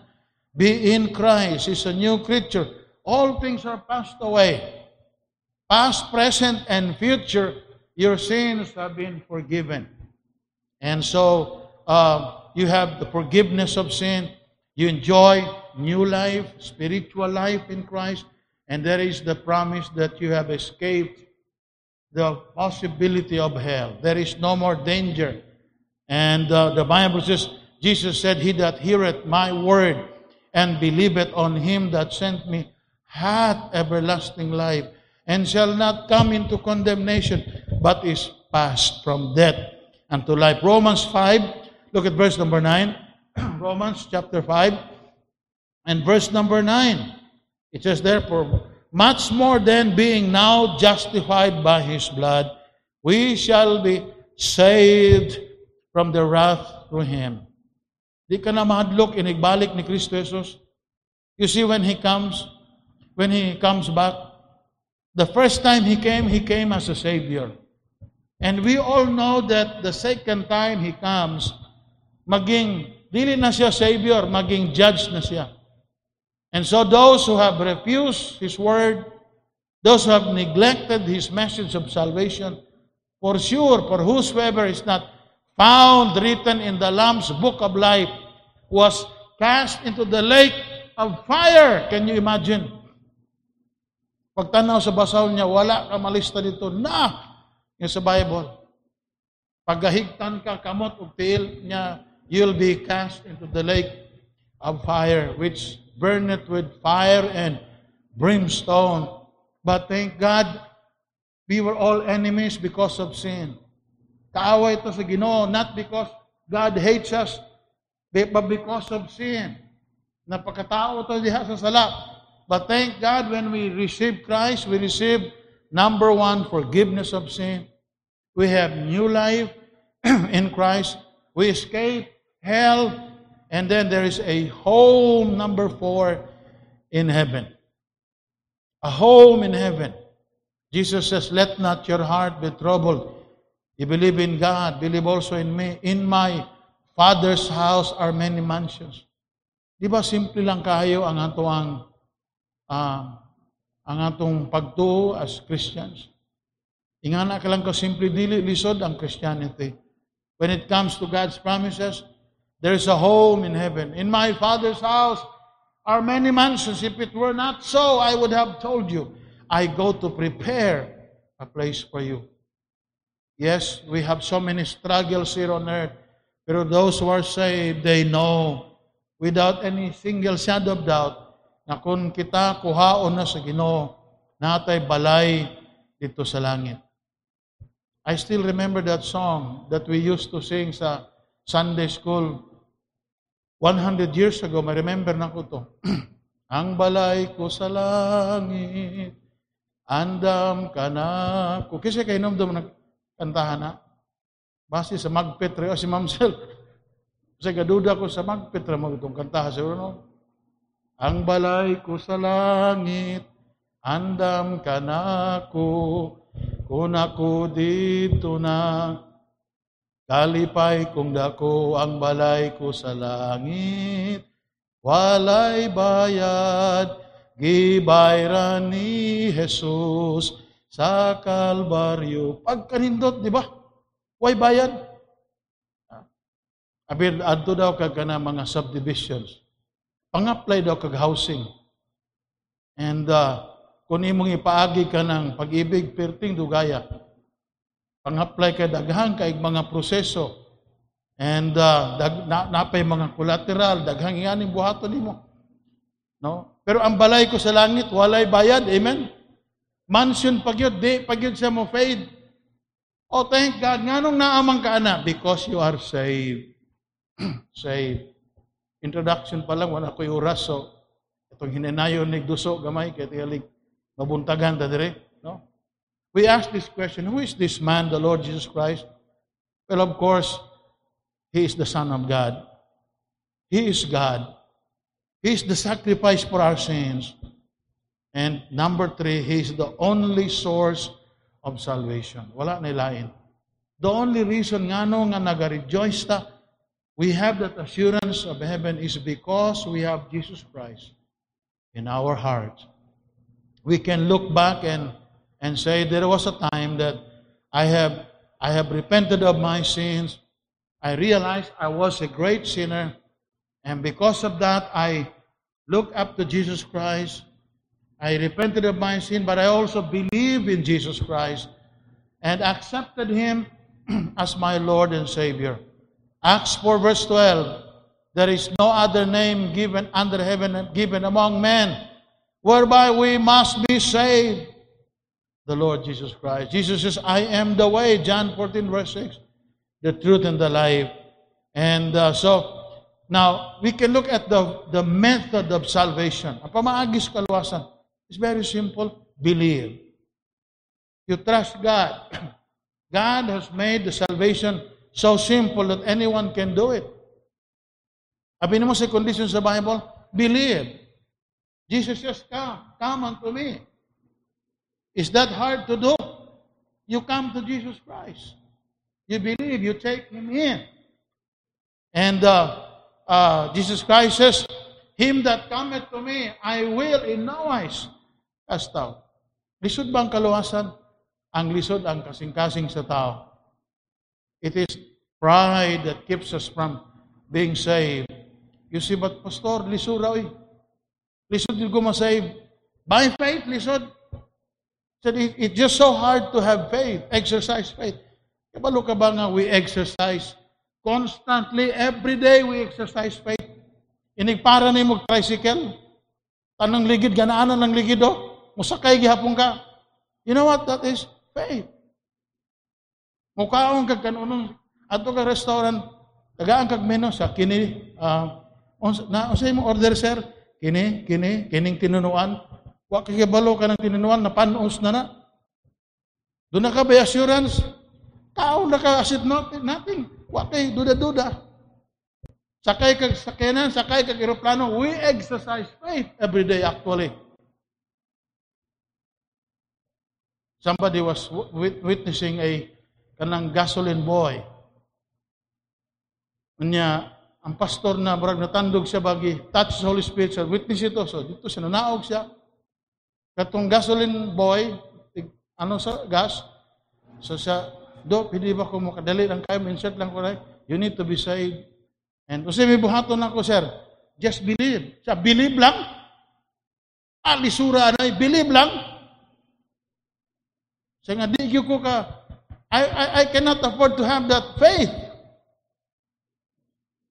be in Christ, is a new creature. All things are passed away. Past, present, and future, your sins have been forgiven. And so, uh, you have the forgiveness of sin. You enjoy new life, spiritual life in Christ. And there is the promise that you have escaped the possibility of hell. There is no more danger. And uh, the Bible says, Jesus said, He that heareth my word and believeth on him that sent me hath everlasting life and shall not come into condemnation, but is passed from death unto life. Romans 5, look at verse number 9. Romans chapter 5 and verse number 9. It says, Therefore, much more than being now justified by his blood, we shall be saved from the wrath through him. Di ka na mahadlok, inigbalik ni Kristo Jesus. You see, when He comes, when He comes back, the first time He came, He came as a Savior. And we all know that the second time He comes, maging, dili na siya Savior, maging Judge na siya. And so those who have refused His Word, those who have neglected His message of salvation, for sure, for whosoever is not found written in the Lamb's book of life was cast into the lake of fire. Can you imagine? Pagtanaw sa basaw niya, wala ka malista dito na yung sa Bible. Pagahigtan ka kamot ug tiil niya, you'll be cast into the lake of fire, which burneth with fire and brimstone. But thank God, we were all enemies because of sin. Kaaway ito sa Ginoo, not because God hates us, but because of sin. Napakatao ito diha sa sala. But thank God when we receive Christ, we receive number one, forgiveness of sin. We have new life in Christ. We escape hell. And then there is a home, number four, in heaven. A home in heaven. Jesus says, Let not your heart be troubled. You believe in God, believe also in me. In my Father's house are many mansions. Di ba simple lang kayo ang atuang uh, ang atong pagtuo as Christians? Ingana ka lang ka simple dili lisod ang Christianity. When it comes to God's promises, there is a home in heaven. In my Father's house are many mansions. If it were not so, I would have told you. I go to prepare a place for you. Yes, we have so many struggles here on earth. But those who are saved, they know without any single shadow of doubt na kung kita kuhaon na sa Ginoo, natay balay dito sa langit. I still remember that song that we used to sing sa Sunday school 100 years ago. I remember na ko to. Ang balay ko sa langit, andam ka na ko. Kasi kayo nung nagkantahan na. Base sa magpetre o si Mamsel. Kasi gaduda ko sa magpetre mo itong kantaha sa no? Ang balay ko sa langit, andam ka na ko, kung ako dito na, kalipay kung dako ang balay ko sa langit, walay bayad, gibayran ni Jesus sa Kalbaryo. Pagkanindot, di ba? Why bayad? Abir adto daw kag kana mga subdivisions. Pang-apply daw kag housing. And uh, kung imong ipaagi ka ng pag-ibig, perting dugaya. Pang-apply ka daghan kay mga proseso. And uh, dag, na, napay mga collateral, daghang iyaning buhaton nimo. No? Pero ang balay ko sa langit, walay bayad. Amen? Mansion pagyod, di pagyod sa mo fade. Oh, thank God. Nga nung naamang ka na? Because you are saved. saved. introduction pa lang, wala ko'y oras. So, itong hinanayon ni Duso, gamay, kaya tiyalig, mabuntagan ta dire. We ask this question, who is this man, the Lord Jesus Christ? Well, of course, he is the Son of God. He is God. He is the sacrifice for our sins. And number three, He is the only source of salvation. Wala na. The only reason nga no nga nag-rejoice ta, we have that assurance of heaven is because we have Jesus Christ in our heart. We can look back and, and say there was a time that I have, I have repented of my sins. I realized I was a great sinner. And because of that, I looked up to Jesus Christ. I repented of my sin, but I also believe in Jesus Christ and accepted Him as my Lord and Savior. Acts 4, verse 12 There is no other name given under heaven and given among men whereby we must be saved. The Lord Jesus Christ. Jesus says, I am the way. John 14, verse 6. The truth and the life. And uh, so, now, we can look at the, the method of salvation. Ang pamaagis kaluwasan. It's very simple. Believe. You trust God. God has made the salvation so simple that anyone can do it. Sabi mo sa condition sa Bible, believe. Jesus says, come, come unto me. Is that hard to do? You come to Jesus Christ. You believe, you take Him in. And uh, uh, Jesus Christ says, Him that cometh to me, I will in no wise cast out. Lisod ba ang kaluwasan? Ang lisod ang kasing-kasing sa tao. It is pride that keeps us from being saved. You see, but Pastor, lisod raw eh. Lisod yung gumasave. By faith, lisod. So it, it's just so hard to have faith, exercise faith. Kabalo ka ba nga we exercise constantly, every day we exercise faith. Inig para ni mo tricycle. Tanang ligid, ganaanan ng ligid do. Musakay gihapon ka. You know what that is? Faith. Mukaon kag kanunong ato ka restaurant, tagaan kag menu sa kini uh, na unsay mo order sir? Kini, kini, kining tinunuan. Wa kay balo ka ng tinunuan na panos na na. Doon na ka ba assurance? Tao na ka asset nothing. nothing. Wa kay duda-duda. Sakay kag sakyanan, sakay kag eroplano, we exercise faith every day actually. Somebody was witnessing a kanang gasoline boy. Unya, ang pastor na brag natandog siya bagi touch the Holy Spirit siya, witness ito. So dito siya nanaog siya. Katong gasoline boy, ano sa gas, so siya, do, pwede ba ko makadali lang kayo, insert lang ko na, you need to be saved. And kasi may buhaton ako, sir, just believe. Siya, believe lang. Alisura na, believe lang. Siya nga, di ko ka, I, I, I cannot afford to have that faith.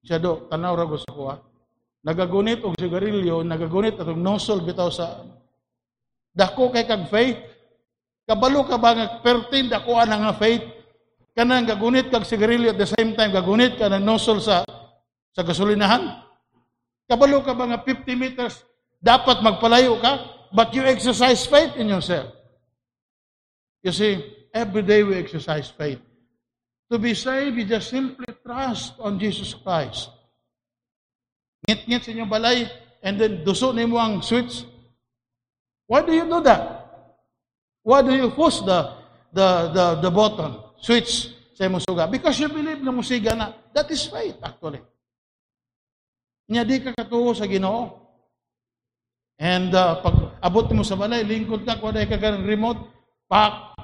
Siya do, tanaw ra sa kuha. Nagagunit og sigarilyo, nagagunit atong nosol bitaw sa dako kay kag faith. Kabalo ka ba nga pertin dako ana nga faith? Kanang gagunit kag sigarilyo at the same time gagunit ka ng nosol sa sa gasolinahan. Kabalo ka ba nga 50 meters dapat magpalayo ka but you exercise faith in yourself. You see, every day we exercise faith. To be saved, you just simply trust on Jesus Christ. Ngit-ngit sa inyong balay, and then duso ni mo ang switch. Why do you do that? Why do you push the, the, the, the button, switch sa imong suga? Because you believe na musiga na. That is faith, actually. Nya di ka katuo sa ginoo. And uh, pag abot mo sa balay, lingkod ka, kung ka ka remote, pak,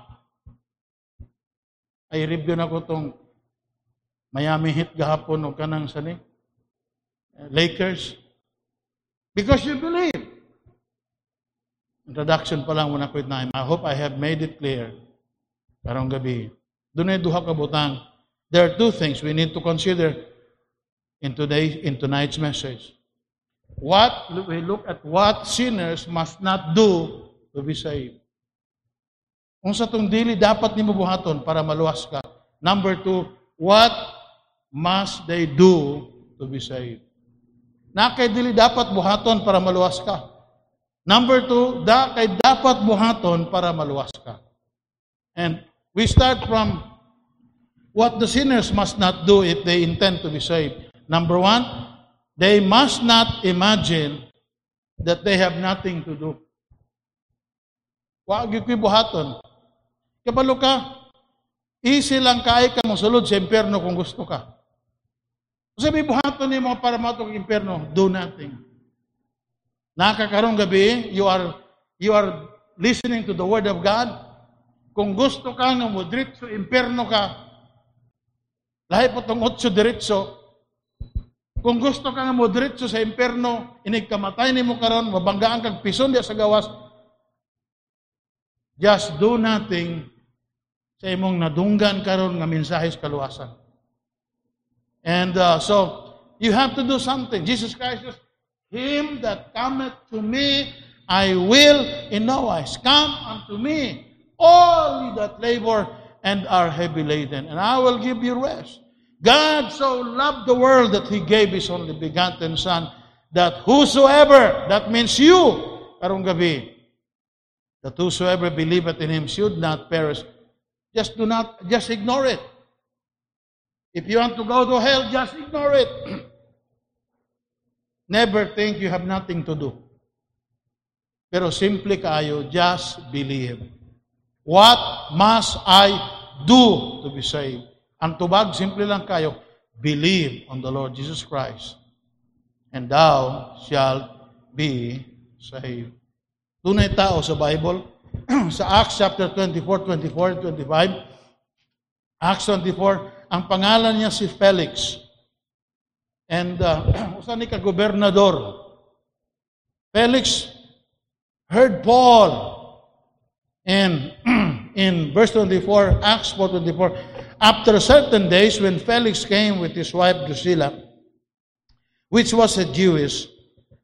ay review na ko tong Miami Heat gahapon o kanang sani Lakers because you believe introduction pa lang muna ko na I hope I have made it clear karong gabi dunay duha ka butang there are two things we need to consider in today in tonight's message what we look at what sinners must not do to be saved kung sa tong dili dapat nimo buhaton para maluwas ka. Number two, what must they do to be saved? Na kay dili dapat buhaton para maluwas ka. Number two, da kay dapat buhaton para maluwas ka. And we start from what the sinners must not do if they intend to be saved. Number one, they must not imagine that they have nothing to do. Wag yung buhaton. Kabalo ka, easy lang kay ka mosulod sa impyerno kung gusto ka. Sabi buhaton ni mo para matong impyerno, do nothing. Nakakarong gabi, you are you are listening to the word of God. Kung gusto ka nga mo diretso impyerno ka, lahi po tong otso diretso, kung gusto ka nga mo diretso sa impyerno, inig kamatay nimo karon, mabanggaan kag pison diya sa gawas, just do nothing sa imong nadunggan karon nga mensahe sa kaluwasan. And uh, so, you have to do something. Jesus Christ says, Him that cometh to me, I will in no wise. Come unto me, all ye that labor and are heavy laden, and I will give you rest. God so loved the world that He gave His only begotten Son, that whosoever, that means you, karong gabi, that whosoever believeth in Him should not perish. Just do not, just ignore it. If you want to go to hell, just ignore it. Never think you have nothing to do. Pero simple kayo, just believe. What must I do to be saved? Ang tubag, simple lang kayo, believe on the Lord Jesus Christ, and thou shalt be saved. Tunay tao sa Bible, sa Acts chapter 24, 24, 25, Acts 24, ang pangalan niya si Felix. And uh, usa gobernador. Felix heard Paul in in verse 24, Acts 4:24, after certain days when Felix came with his wife Drusilla, which was a Jewess,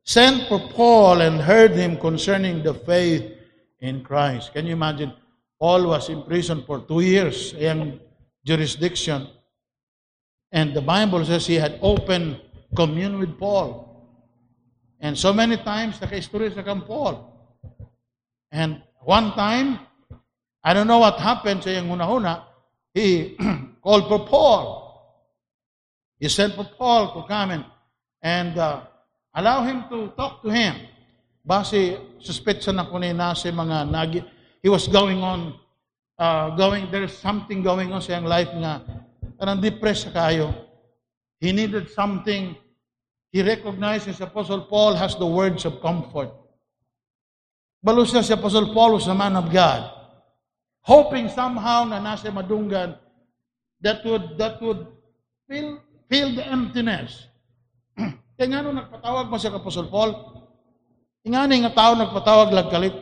sent for Paul and heard him concerning the faith in Christ. Can you imagine? Paul was in prison for two years, in jurisdiction. And the Bible says he had open commune with Paul. And so many times, naka-story sa kang Paul. And one time, I don't know what happened sa yung una-una, he called for Paul. He sent for Paul to come and, and uh, allow him to talk to him. Base, suspetsa na ko ni nasa mga nagi, he was going on, uh, going, there's something going on sa yung life nga, kanang depressed kayo. He needed something. He recognizes Apostle Paul has the words of comfort. Balus na si Apostle Paul was a man of God. Hoping somehow na nasa madunggan that would, that would fill, fill the emptiness. Kaya nga nung nagpatawag mo si Apostle Paul, nga nga tao nagpatawag lagkalit.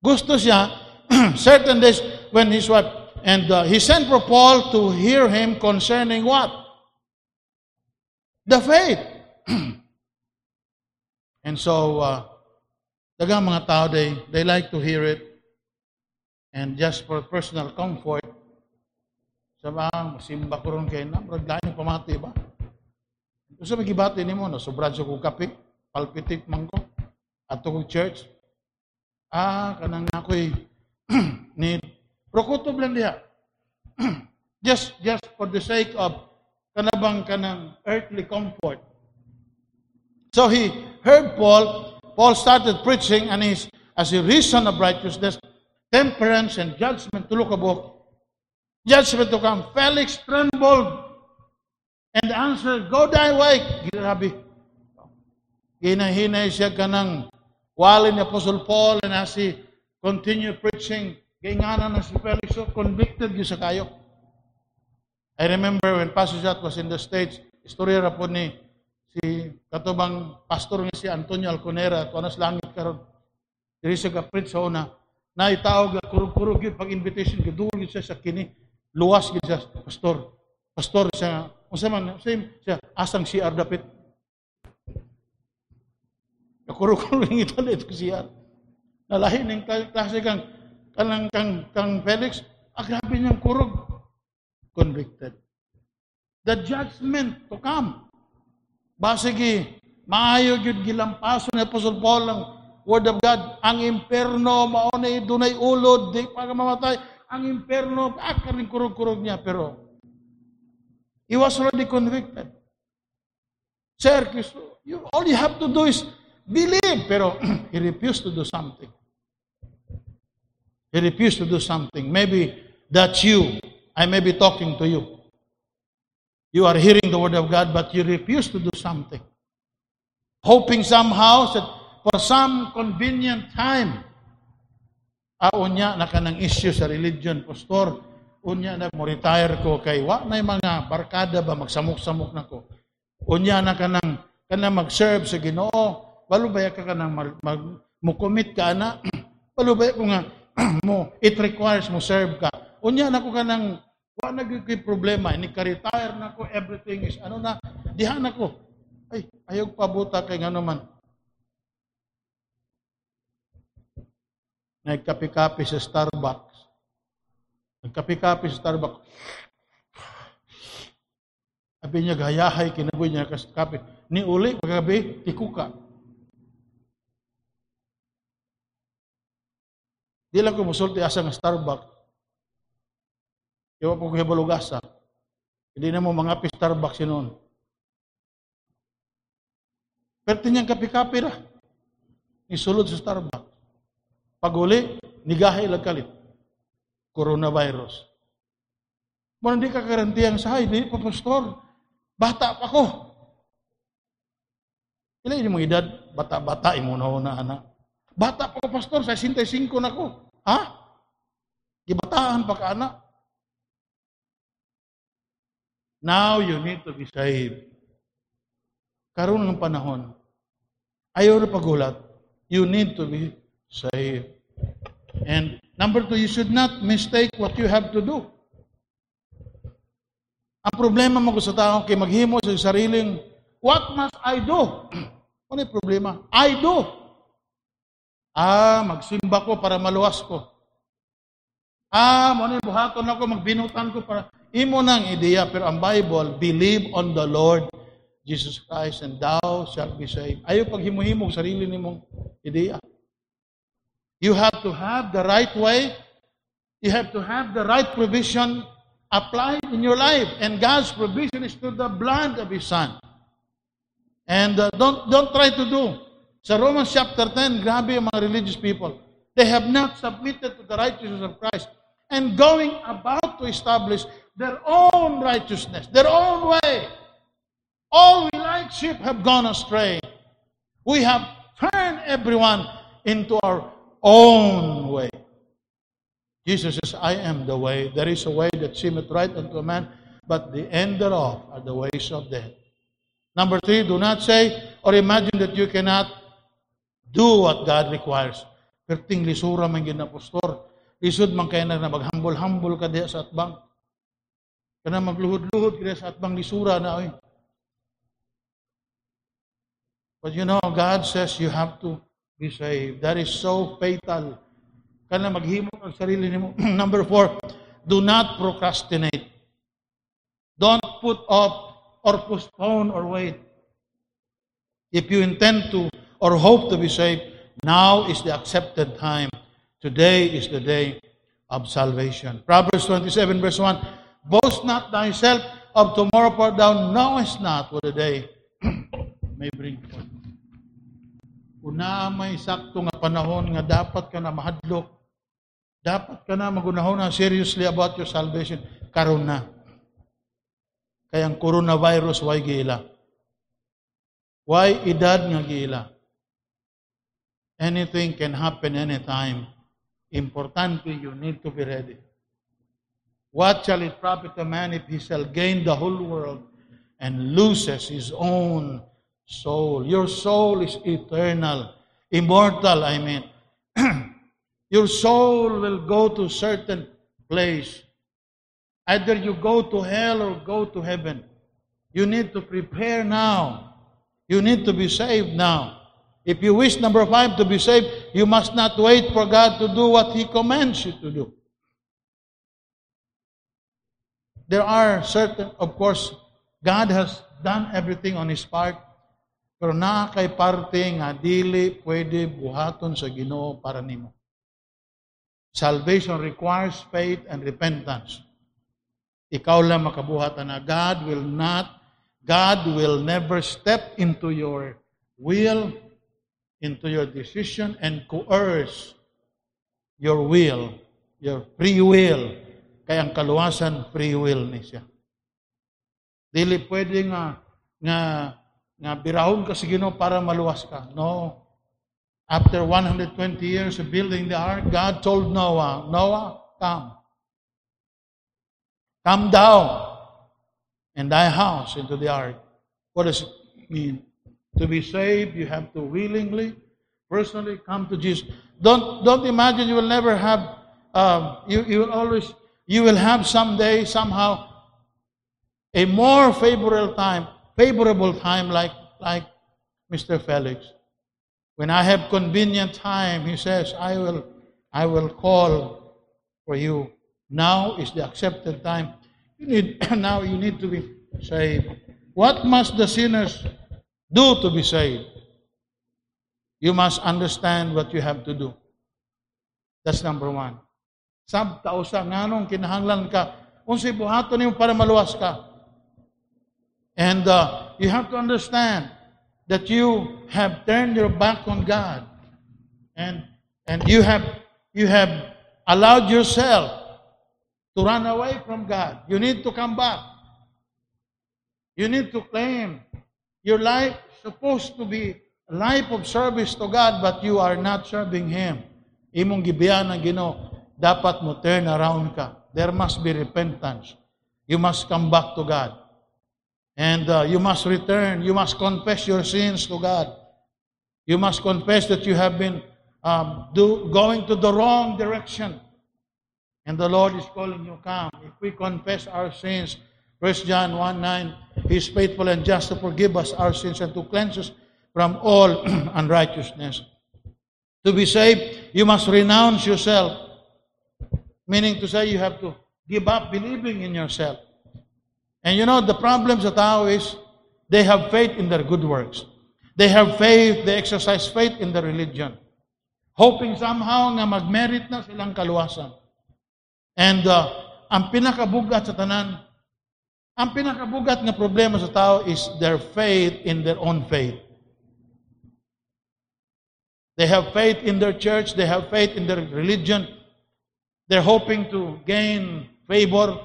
Gusto siya, certain days when his wife, and uh, he sent for Paul to hear him concerning what? The faith. and so, uh, dagang mga tao, they, they like to hear it. And just for personal comfort, sabang, simba ko ron kayo na, murag lain pamati ba? Ito sa magibati ni mo, na sobrang sa kong kape, palpitit man ko, at church. Ah, kanang ako'y need. Prokutob lang just, just for the sake of kanabang kanang earthly comfort. So he heard Paul. Paul started preaching, and he's, as a reason of righteousness, temperance, and judgment to look about. Judgment to come. Felix trembled and answered, Go thy way. Grabe. Ginahinay siya kanang wali ni Apostle Paul and as he continue preaching, gingana na si Felix, so convicted yun sa kayo. I remember when Pastor Jat was in the States, istorya ra po ni si katubang pastor nga si Antonio Alconera, tuanas langit karon. Diri siya ka-preach sa una, na itawag kurug-kurug yun pag invitation, gadul yun siya sa kini, luwas yun siya, pastor. Pastor siya, unsa man, same siya, asang si dapit. Nakurukul ng ito dito siya. Nalahin ng klase kang kanang kang, kang Felix, ah, grabe niyang kurog. Convicted. The judgment to come. Basigi, maayo gyud gilampason ni Apostle Paul ang Word of God. Ang imperno, maunay, dunay ulod, di pa mamatay. Ang imperno, akaring kurog-kurog niya. Pero, he was already convicted. Sir, Kristo, you, all you have to do is believe. Pero, he refused to do something. He refused to do something. Maybe that's you. I may be talking to you. You are hearing the word of God, but you refuse to do something. Hoping somehow that for some convenient time, ah, unya na ka ng issue sa religion, pastor, unya na mo retire ko kay wa na mga barkada ba magsamok-samok na ko. Unya na ka ng kana mag-serve sa Ginoo, balo ba ka ka nang mag, mag mo commit ka na, balo ba ko nga mo it requires mo serve ka. Unya na ko ka nang wa na problema, ni ka-retire na ko, everything is ano na, diha na ko. Ay, ayog pabuta kay ngano man. Nagkapi-kapi sa Starbucks. Nagkapi-kapi sa Starbucks. Sabi niya, gayahay, kinaboy niya kasi kape. Ni uli, paggabi, tikuka. Di lang ko musulti asa ng Starbucks. Iwa po ko hibalugasa. Hindi na mo mga pi Starbucks yun. Pero niyang kapi-kapi ra. Isulod sa Starbucks. Paguli, nigahay lang kalit. Coronavirus. Mo hindi ka karantiyang sahay, di pa pastor. Bata pa ko. Ilan yung mga edad? Bata-bata, imo na anak. Bata pa ko, pastor, sa 65 na ko. Ha? Gibataan pa ka anak. Now you need to be saved. Karoon ng panahon, ayaw na pagulat, you need to be saved. And number two, you should not mistake what you have to do. Ang problema mo sa tao kay maghimo sa sariling, what must I do? ano yung problema? I do. Ah, magsimba ko para maluwas ko. Ah, mo ni buhaton ako, magbinutan ko para imo nang ideya pero ang Bible, believe on the Lord Jesus Christ and thou shalt be saved. Ayaw paghimo-himo sarili nimong ideya. You have to have the right way. You have to have the right provision applied in your life. And God's provision is through the blood of His Son. And uh, don't, don't try to do. Sa Romans chapter 10, grabe yung mga religious people. They have not submitted to the righteousness of Christ and going about to establish their own righteousness, their own way. All we like sheep have gone astray. We have turned everyone into our own way. Jesus says, I am the way. There is a way that seemeth right unto a man, but the end thereof are the ways of death. Number three, do not say or imagine that you cannot do what God requires. Perting lisura man gina pastor. Lisod man kaya na maghambol-hambol ka diya sa atbang. Kana magluhod-luhod ka sa atbang lisura na oy. But you know, God says you have to be saved. That is so fatal Kana maghimo ang sarili nimo. Number four, do not procrastinate. Don't put off or postpone or wait. If you intend to or hope to be saved, now is the accepted time. Today is the day of salvation. Proverbs 27 verse 1, Boast not thyself of tomorrow, for thou knowest not what the day may bring forth. Una may sakto nga panahon nga dapat ka na mahadlok dapat ka na magunahon na seriously about your salvation. Karon na. Kaya ang coronavirus, why gila? Why edad nga gila? Anything can happen anytime. Importante, you need to be ready. What shall it profit a man if he shall gain the whole world and loses his own soul? Your soul is eternal, immortal, I mean. Your soul will go to certain place. Either you go to hell or go to heaven. You need to prepare now. You need to be saved now. If you wish, number five, to be saved, you must not wait for God to do what He commands you to do. There are certain, of course, God has done everything on His part. Pero naa kay parte nga dili pwede buhaton sa Ginoo para nimo. Salvation requires faith and repentance. Ikaw lang makabuhat na God will not God will never step into your will, into your decision and coerce your will, your free will. Kaya ang kaluwasan free will ni siya. Dili pwede nga nga nga birahon ka sa Ginoo para maluwas ka. No. After 120 years of building the ark, God told Noah, Noah, come. Come down and thy house into the ark. What does it mean? To be saved, you have to willingly, personally come to Jesus. Don't don't imagine you will never have. Um, you you will always you will have someday somehow a more favorable time, favorable time like like Mr. Felix. When I have convenient time, he says, I will I will call for you. Now is the accepted time. You need now you need to be saved. What must the sinners do to be saved? You must understand what you have to do. That's number one. Sab tausa nganong kinahanglan ka unsay buhaton nimo para maluwas ka. And uh, you have to understand that you have turned your back on God. And and you have you have allowed yourself to run away from God. You need to come back. You need to claim your life supposed to be a life of service to God, but you are not serving Him. Imong gibiyan ng Ginoo, dapat mo turn around ka. There must be repentance. You must come back to God. And uh, you must return. You must confess your sins to God. You must confess that you have been um, do, going to the wrong direction. And the Lord is calling you, come. If we confess our sins, 1 John 1 9, He is faithful and just to forgive us our sins and to cleanse us from all unrighteousness. To be saved, you must renounce yourself. Meaning to say, you have to give up believing in yourself. And you know, the problem sa tao is, they have faith in their good works. They have faith, they exercise faith in their religion. Hoping somehow na mag-merit na silang kaluwasan. And uh, ang pinakabugat sa tanan, ang pinakabugat nga problema sa tao is their faith in their own faith. They have faith in their church, they have faith in their religion. They're hoping to gain favor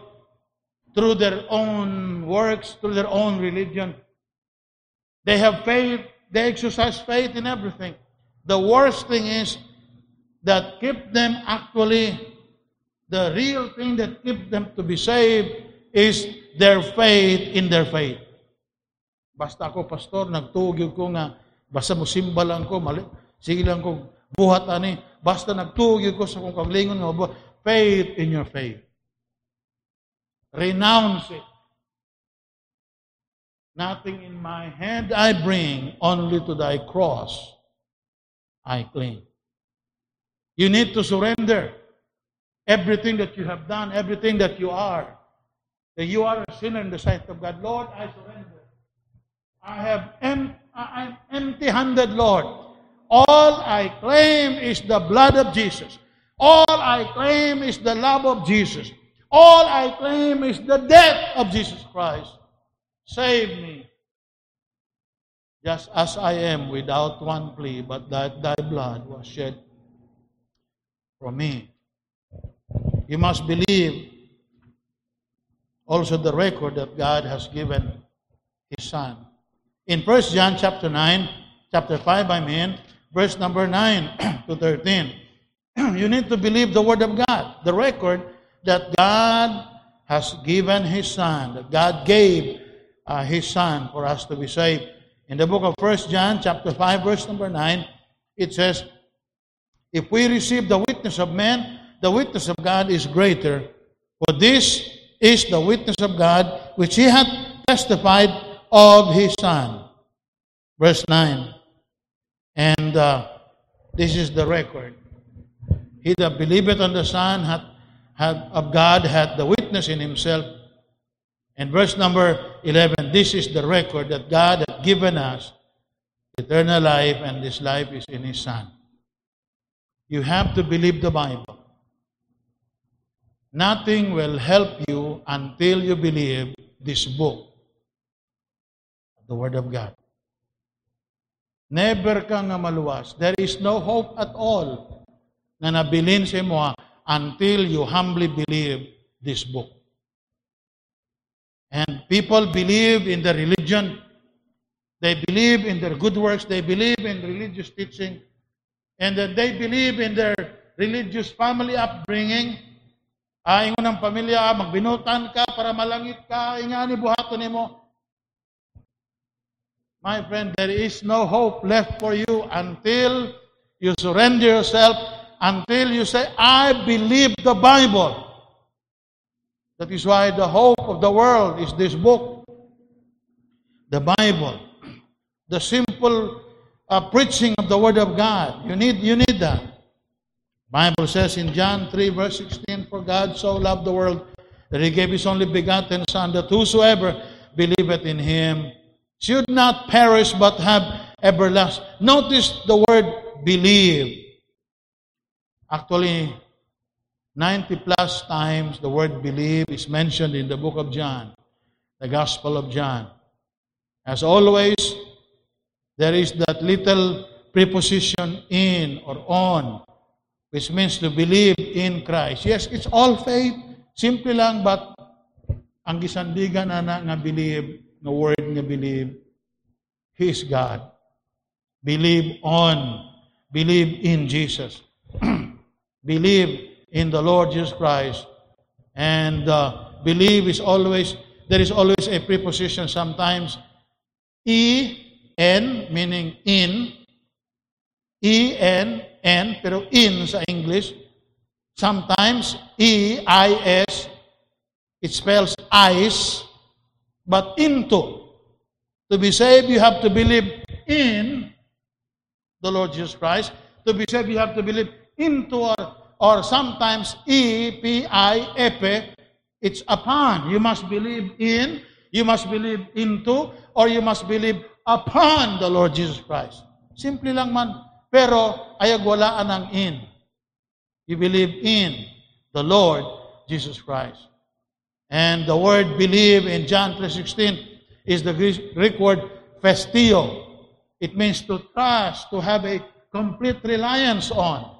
through their own works, through their own religion. They have faith, they exercise faith in everything. The worst thing is that keep them actually, the real thing that keep them to be saved is their faith in their faith. Basta ako, pastor, nagtugyo ko nga, basta mo simba lang ko, mali, sige lang ko, buhat ani, basta nagtugyo ko sa kong kaglingon nga, faith in your faith. Renounce it. Nothing in my hand I bring, only to thy cross I cling. You need to surrender everything that you have done, everything that you are. That you are a sinner in the sight of God. Lord, I surrender. I have em- I'm empty-handed, Lord. All I claim is the blood of Jesus. All I claim is the love of Jesus. All I claim is the death of Jesus Christ. Save me. Just as I am without one plea, but that thy blood was shed for me. You must believe also the record that God has given His Son. In 1 John chapter 9, chapter 5, I mean, verse number 9 to 13, you need to believe the Word of God, the record that God has given His Son, that God gave uh, His Son for us to be saved. In the book of 1 John chapter 5, verse number 9, it says, If we receive the witness of men, the witness of God is greater. For this is the witness of God which he hath testified of his Son. Verse 9. And uh, this is the record. He that believeth on the Son hath, hath, of God hath the witness in himself. And verse number 11. This is the record that God hath given us eternal life, and this life is in His Son. You have to believe the Bible. Nothing will help you until you believe this book, the Word of God. Never ka nga maluwas. There is no hope at all na nabilin sa mo until you humbly believe this book. And people believe in the religion. They believe in their good works. They believe in religious teaching. And they believe in their religious family upbringing. Ah, ingon ng pamilya, magbinutan ka para malangit ka, ingani buhaton nimo. My friend, there is no hope left for you until you surrender yourself, until you say, I believe the Bible. That is why the hope of the world is this book, the Bible, the simple uh, preaching of the Word of God. You need, you need that. Bible says in John 3, verse 16, For God so loved the world that he gave his only begotten Son, that whosoever believeth in him should not perish but have everlasting. Notice the word believe. Actually, 90 plus times the word believe is mentioned in the book of John, the Gospel of John. As always, there is that little preposition in or on, which means to believe in Christ. Yes, it's all faith, simple lang, but ang gisandigan na na nga believe, nga word nga believe, He is God. Believe on, believe in Jesus. believe in the Lord Jesus Christ. And uh, believe is always, there is always a preposition sometimes. E, N, meaning in. E, N, N, pero in sa English. Sometimes E, I, S, it spells eyes, but into. To be saved, you have to believe in the Lord Jesus Christ. To be saved, you have to believe into or, or sometimes E, P, I, epe, it's upon. You must believe in, you must believe into, or you must believe upon the Lord Jesus Christ. Simple lang man. Pero ayag walaan ang in. You believe in the Lord Jesus Christ. And the word believe in John 3.16 is the Greek word pisteuo. It means to trust, to have a complete reliance on.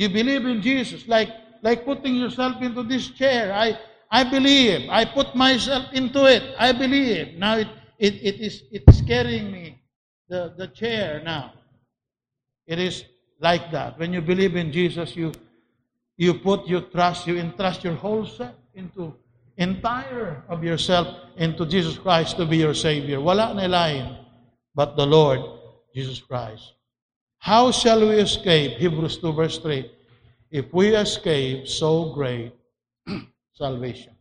You believe in Jesus, like, like putting yourself into this chair. I, I believe. I put myself into it. I believe. Now it, it, it is it's carrying me, the, the chair now. It is like that. When you believe in Jesus, you you put your trust, you entrust your whole self into entire of yourself into Jesus Christ to be your Savior. Wala na lain but the Lord Jesus Christ. How shall we escape? Hebrews 2 verse 3. If we escape so great salvation.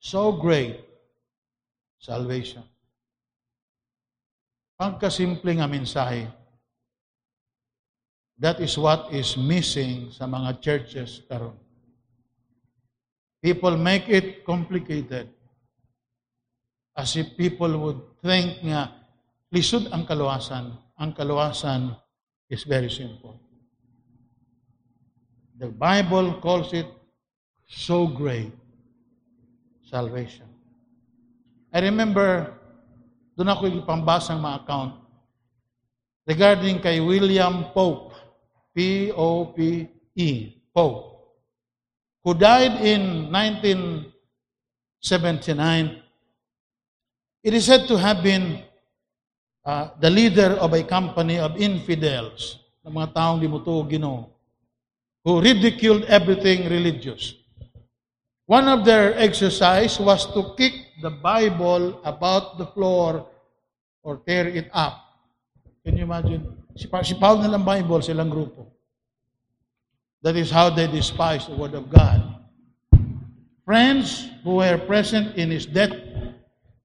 So great salvation. Pagkasimple nga mensahe. That is what is missing sa mga churches karon. People make it complicated. As if people would think nga, lisod ang kaluwasan. Ang kaluwasan is very simple. The Bible calls it so great salvation. I remember, doon ako ipambasang mga account regarding kay William Pope, P-O-P-E, Pope who died in 1979, it is said to have been uh, the leader of a company of infidels, ng mga taong di mo who ridiculed everything religious. One of their exercise was to kick the Bible about the floor or tear it up. Can you imagine? Si, si Paul na lang Bible, silang grupo. That is how they despise the Word of God. Friends who were present in his death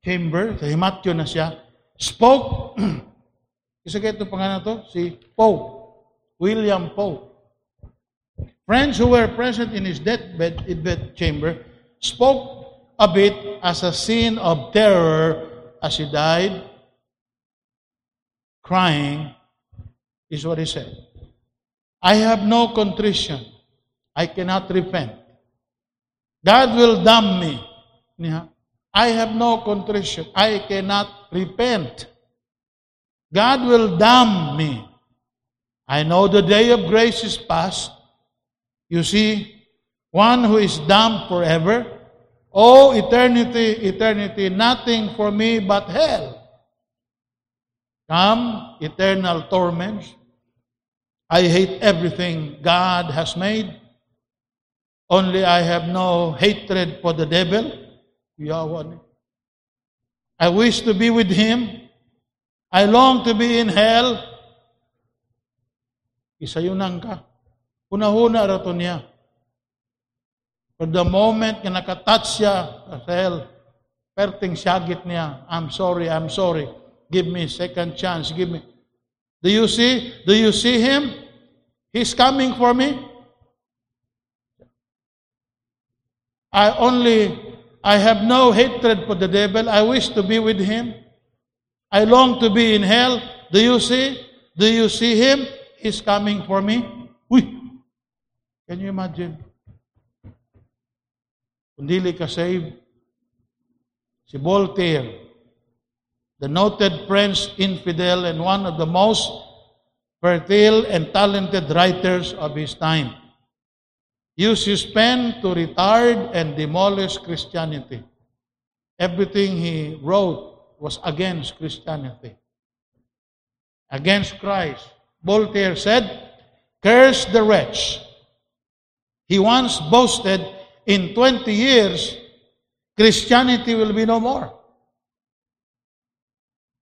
chamber, sa himatyo na siya, spoke, isa kayo itong pangalan to, si Pope, William Pope. Friends who were present in his deathbed bed chamber spoke of it as a scene of terror as he died. crying, is what he said. I have no contrition. I cannot repent. God will damn me. I have no contrition. I cannot repent. God will damn me. I know the day of grace is past. You see, one who is damned forever. Oh, eternity, eternity, nothing for me but hell. Come, eternal torments. I hate everything God has made. Only I have no hatred for the devil. Yawan. I wish to be with him. I long to be in hell. Isayunan ka. Una-huna rato niya. For the moment nga nakatouch siya sa hell, perting syagit niya, I'm sorry, I'm sorry. Give me second chance. Give me. Do you see? Do you see him? He's coming for me. I only, I have no hatred for the devil. I wish to be with him. I long to be in hell. Do you see? Do you see him? He's coming for me. Uy! Can you imagine? Kung dili ka si Voltaire, the noted French infidel and one of the most fertile and talented writers of his time, used his pen to retard and demolish Christianity. Everything he wrote was against Christianity, against Christ. Voltaire said, Curse the wretch. He once boasted, in 20 years, Christianity will be no more.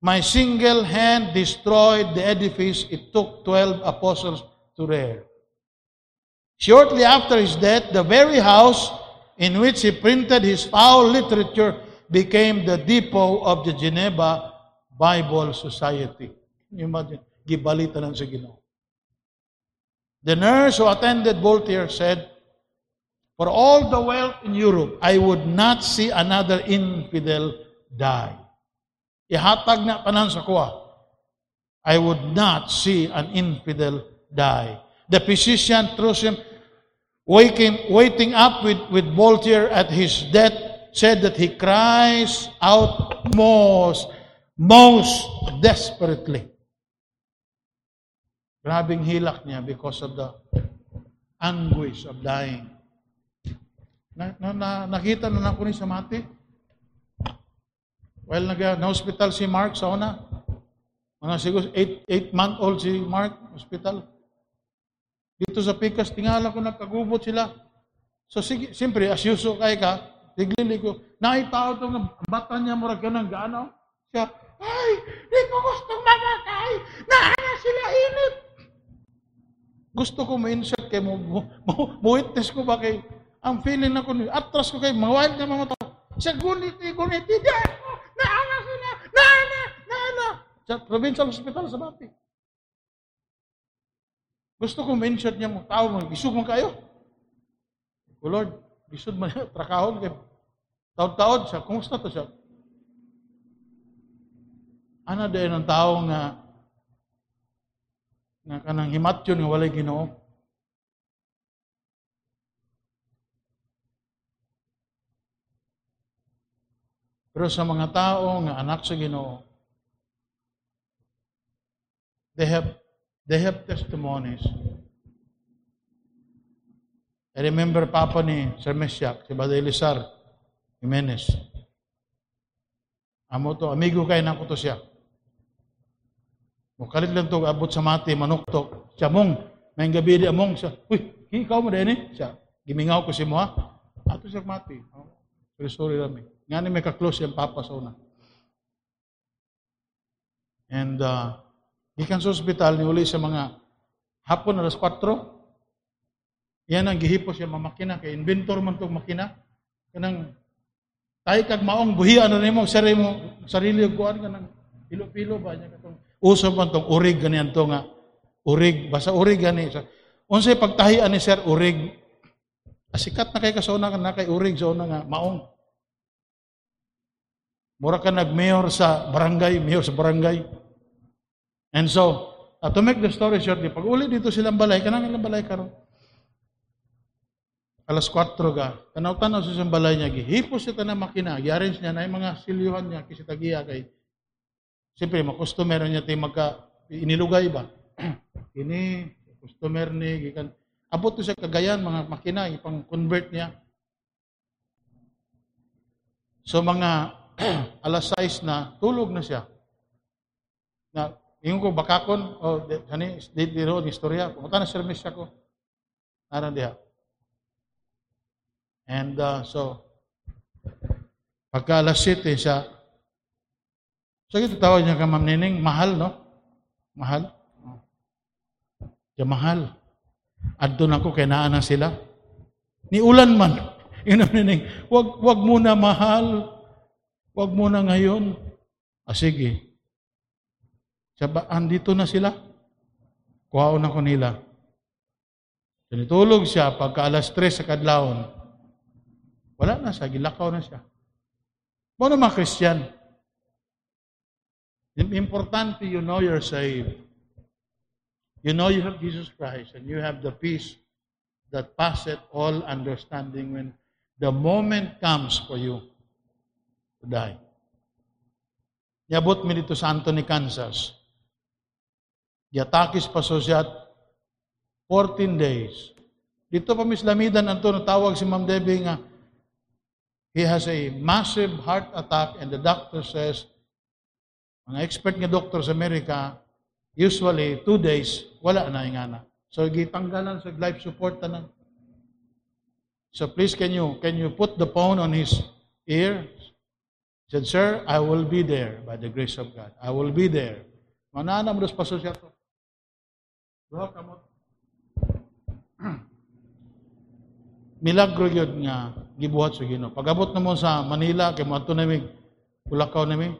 My single hand destroyed the edifice it took 12 apostles to rear. Shortly after his death, the very house in which he printed his foul literature became the depot of the Geneva Bible Society. Imagine? Gibalita ng sa Ginoo. The nurse who attended Voltaire said, For all the wealth in Europe, I would not see another infidel die. Ihatag na tanan sa kuha. I would not see an infidel die. The physician throws him, waking, waiting up with, with Voltaire at his death, said that he cries out most, most desperately. Grabing hilak niya because of the anguish of dying. Na, na, na, nakita na ako ni sa mati. Well, nag, na-hospital si Mark sa una. Mga siguro 8-month-old si Mark, hospital. Dito sa Pikas, tingala ko nagkagubot sila. So, sige, siyempre, as usual ka, tiglili ko, naitaw ito ng bata niya, murag ka ng gaano. Siya, ay, di ko gustong mamatay. Naana sila init. Gusto ko ma-insert kay mo, mo, mo, witness ko ba kay, ang feeling na ko, atras ko kay, wild na mga tao. Siya, gunit, gunit, hindi ako, naana sila, naana, naana. Sa provincial hospital sa Bati. Gusto ko ma-insert niya mo, tao mo, isug mo kayo. O Lord, isud man trakahon kay taon-taon siya. Kumusta to siya? Ana din ang tao nga nga kanang himatyon nga walay Ginoo. Pero sa mga tao nga anak sa Ginoo, they have they have testimonies. I remember papa ni Sir Mesyak, si Bada Elisar Jimenez. Amo to, amigo kay na to siya. Mukalit lang to, abot sa mati, manok to. Siya mong, may gabi di among siya. Uy, ikaw mo din eh. Siya, gimingaw ko si mo ha. Ato siya mati. Sorry, sorry lang eh. Nga ni may kaklose yung papa sa una. And, uh, gikan sa ospital, niuli sa mga hapon alas 4, yan ang gihipos yung mamakina kay inventor man tong makina. Kanang tay kag maong buhian na nimo sarili mo sarili og kuan kanang pilo-pilo ba nya katong uso man tong urig ganiyan to nga urig basta urig gani. Sa unsay pagtahian ni sir urig? Asikat na kay kasona kan na kay urig sa una nga maong. Mura ka nag-mayor sa barangay mayor sa barangay And so, uh, to make the story short, pag uli dito silang balay, kanang ilang balay karon. Alas 4 ga, tanaw-tanaw sa siyang balay niya, gihipos siya na makina, i-arrange niya na yung mga silyuhan niya, kasi tagiya kay, siyempre, mga customer niya tayo magka, inilugay ba? Ini, customer ni, gikan, abot to siya kagayan, mga makina, ipang convert niya. So mga alas 6 na, tulog na siya. Na, yung ko bakakon, o, oh, kani, dito dito, ni istorya, pumunta na service ako. Naran diha. And uh, so, pagka alas 7 siya, so ito tawag niya ka Ma'am Nining, mahal, no? Mahal. Kaya mahal. Adto na ko, kay naa na sila. Ni ulan man. Yun ang nining, wag, wag muna mahal. Wag muna ngayon. Ah, sige. Saba, andito na sila. Kuhaon na ko nila. Sinitulog siya pagka alas 3 sa kadlawon. Wala na siya, gilakaw na siya. Ano mga Christian? Importante you know you're saved. You know you have Jesus Christ and you have the peace that passeth all understanding when the moment comes for you to die. Niabot mi dito sa Anthony, Kansas. Giatakis pa sosyat 14 days. Dito pa mislamidan ang tawag si Ma'am Debbie nga, he has a massive heart attack and the doctor says, mga expert nga doctor sa Amerika, Usually, two days, wala na yung ana. So, gitanggalan sa life support na. So, please, can you, can you put the phone on his ear? He said, Sir, I will be there by the grace of God. I will be there. Manana mo dos paso siya. Mo. Milagro yun nga gibuhat sa Ginoo. Pagabot na mo sa Manila kay mo namig Kulakaw namig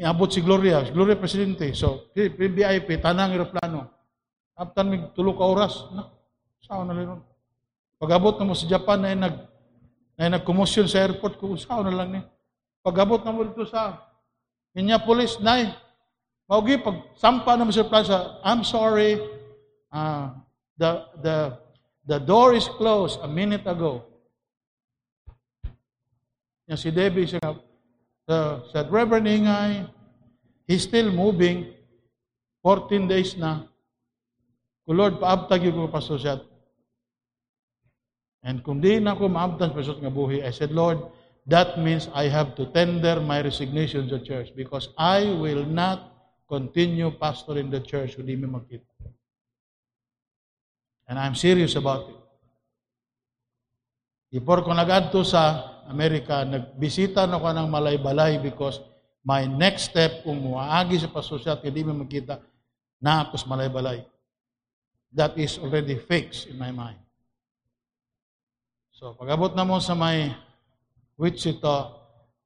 Niabot si Gloria, si Gloria Presidente. So, VIP, tanang aeroplano. After mig tulo ka oras, na, sao na lang. Pag-abot na mo sa Japan na nag na nag-commotion sa airport ko, sao na lang ni. Pag-abot na mo dito sa Minneapolis, nay, maugi pag sampa na mo sa plaza, I'm sorry, uh, the the the door is closed a minute ago. Yan si Debbie siya So, said, Reverend Ingay, he's still moving. 14 days na. Kung Lord, paabtag yung ko pasosyat. And kung di na ako maabtan pasot nga buhi, I said, Lord, that means I have to tender my resignation to church because I will not continue pastoring the church kung di mi magkita. And I'm serious about it. Before ko nagadto sa Amerika, nagbisita na ko ng malay-balay because my next step kung muagi sa pasosyat, hindi mo makita na ako sa malay-balay. That is already fixed in my mind. So, pagabot na mo sa may Wichita,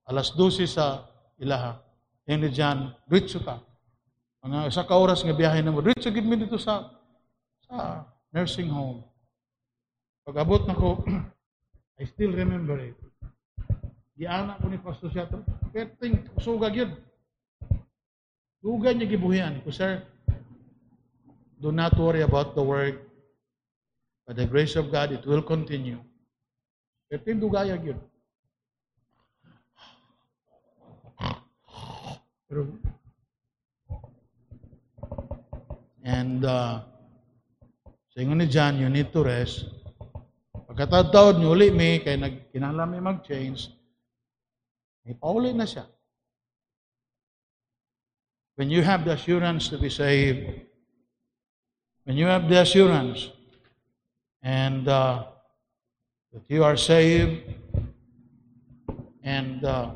alas 12 sa Ilaha, hindi dyan, Wichita. Mga isa ka oras nga biyahe na mo, Wichita, give me dito sa, sa nursing home. Pagabot na ko, I still remember it. Giana ko ni Pastor Siato. Perting sugag yun. Sugag niya gibuhian ko, sir. Do not worry about the work. By the grace of God, it will continue. Perting dugayag yun. Pero, and uh, sa ni John, you need to rest. Pagkatataod niyo uli mi, kay nagkinalam mi mag-change, may pauli na siya. When you have the assurance to be saved, when you have the assurance and uh, that you are saved and uh,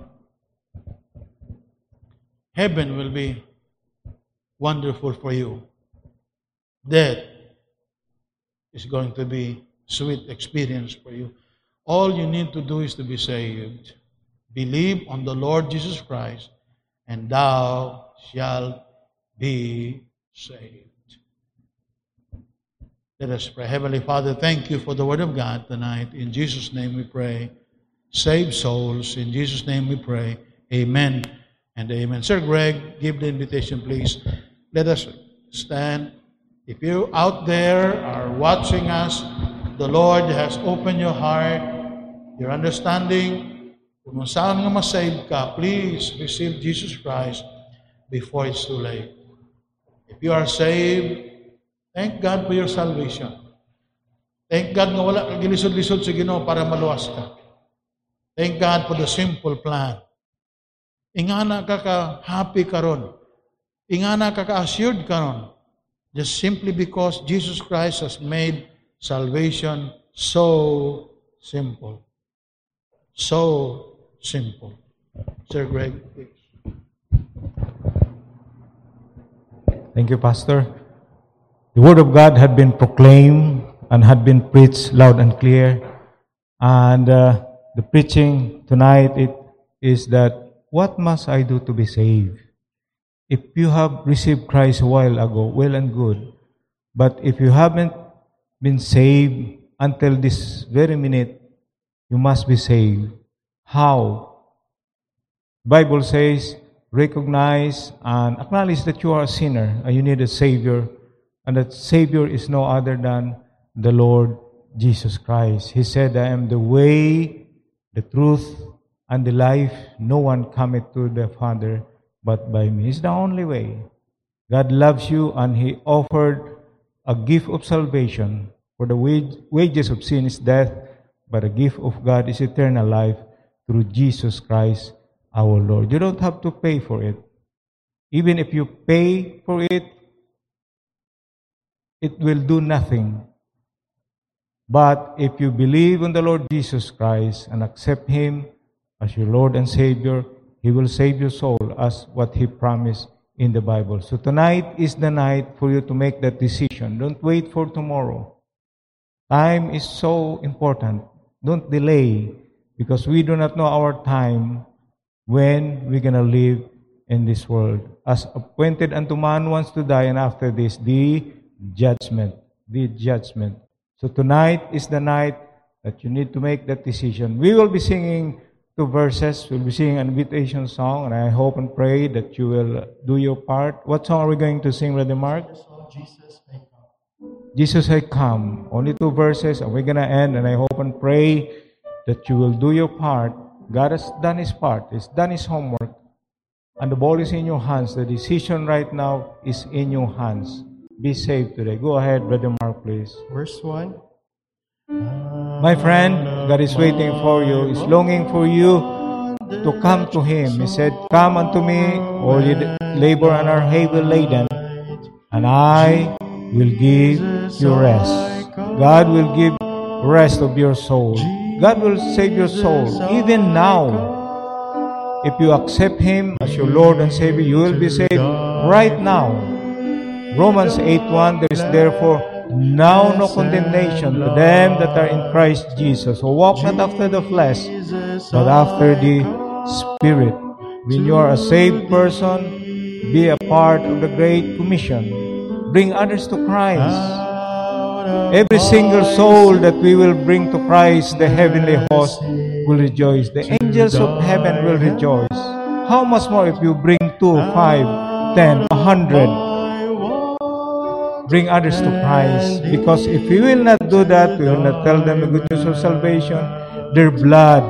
heaven will be wonderful for you. Death is going to be sweet experience for you. All you need to do is to be saved. Believe on the Lord Jesus Christ, and thou shalt be saved. Let us pray. Heavenly Father, thank you for the Word of God tonight. In Jesus' name we pray. Save souls. In Jesus' name we pray. Amen and amen. Sir Greg, give the invitation, please. Let us stand. If you out there are watching us, the Lord has opened your heart, your understanding. Kung saan nga masave ka, please receive Jesus Christ before it's too late. If you are saved, thank God for your salvation. Thank God na wala kang gilisod-lisod sa Ginoo para maluwas ka. Thank God for the simple plan. Ingana ka ka happy karon. Ingana ka ka assured karon. Just simply because Jesus Christ has made salvation so simple. So simple. Sir Greg, please. Thank you, Pastor. The Word of God had been proclaimed and had been preached loud and clear. And uh, the preaching tonight it is that what must I do to be saved? If you have received Christ a while ago, well and good. But if you haven't been saved until this very minute, you must be saved. How? Bible says, recognize and acknowledge that you are a sinner and you need a Savior, and that Savior is no other than the Lord Jesus Christ. He said, I am the way, the truth, and the life. No one cometh to the Father but by me. is the only way. God loves you and He offered a gift of salvation. For the wage, wages of sin is death, but the gift of God is eternal life through Jesus Christ our Lord. You don't have to pay for it. Even if you pay for it, it will do nothing. But if you believe in the Lord Jesus Christ and accept Him as your Lord and Savior, He will save your soul as what He promised in the Bible. So tonight is the night for you to make that decision. Don't wait for tomorrow. Time is so important. Don't delay because we do not know our time when we're going to live in this world. As appointed unto man wants to die, and after this, the judgment. The judgment. So tonight is the night that you need to make that decision. We will be singing two verses. We'll be singing an invitation song, and I hope and pray that you will do your part. What song are we going to sing, Brother Mark? Jesus, I come. Jesus, I come. Only two verses, and we're going to end, and I hope and pray that you will do your part. God has done his part, he's done his homework, and the ball is in your hands. The decision right now is in your hands. Be saved today. Go ahead, Brother Mark, please. Verse 1. My friend, God is waiting for you, is longing for you to come to Him. He said, Come unto me, all ye labor and are heavy laden, and I will give you rest. God will give rest of your soul. God will save your soul even now. If you accept Him as your Lord and Savior, you will be saved right now. Romans 8 1 There is therefore now no condemnation to them that are in Christ Jesus, who walk not after the flesh, but after the Spirit. When you are a saved person, be a part of the Great Commission. Bring others to Christ. Every single soul that we will bring to Christ, the heavenly host will rejoice. The angels of heaven will rejoice. How much more if you bring two, five, ten, a hundred? Bring others to Christ. Because if we will not do that, we will not tell them the good news of salvation. Their blood,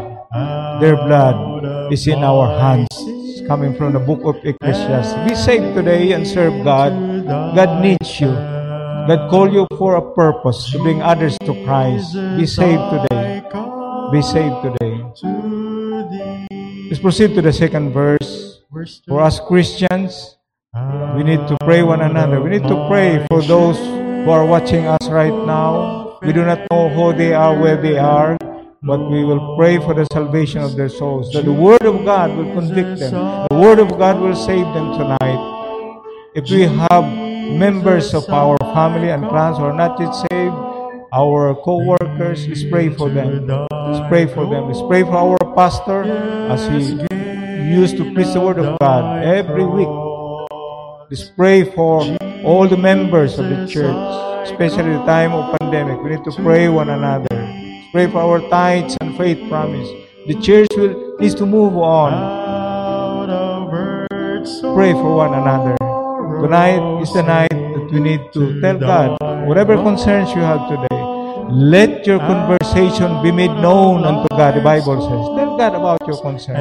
their blood is in our hands. It's coming from the book of Ecclesiastes. Be saved today and serve God. God needs you. God called you for a purpose to bring others to Christ. Be saved today. Be saved today. Let's proceed to the second verse. Verse 2. For us Christians, we need to pray one another. We need to pray for those who are watching us right now. We do not know who they are, where they are, but we will pray for the salvation of their souls. That the Word of God will convict them. The Word of God will save them tonight. If we have members of our family and clans who are not yet saved, our co-workers, let's pray for them. Let's pray for them. Let's pray for our pastor as he used to preach the Word of God every week. Let's pray for all the members of the church, especially the time of pandemic. We need to pray one another. Let's pray for our tithes and faith promise. The church will needs to move on. pray for one another. Tonight is the night that we need to tell God whatever concerns you have today. Let your conversation be made known unto God, the Bible says. Tell God about your concern.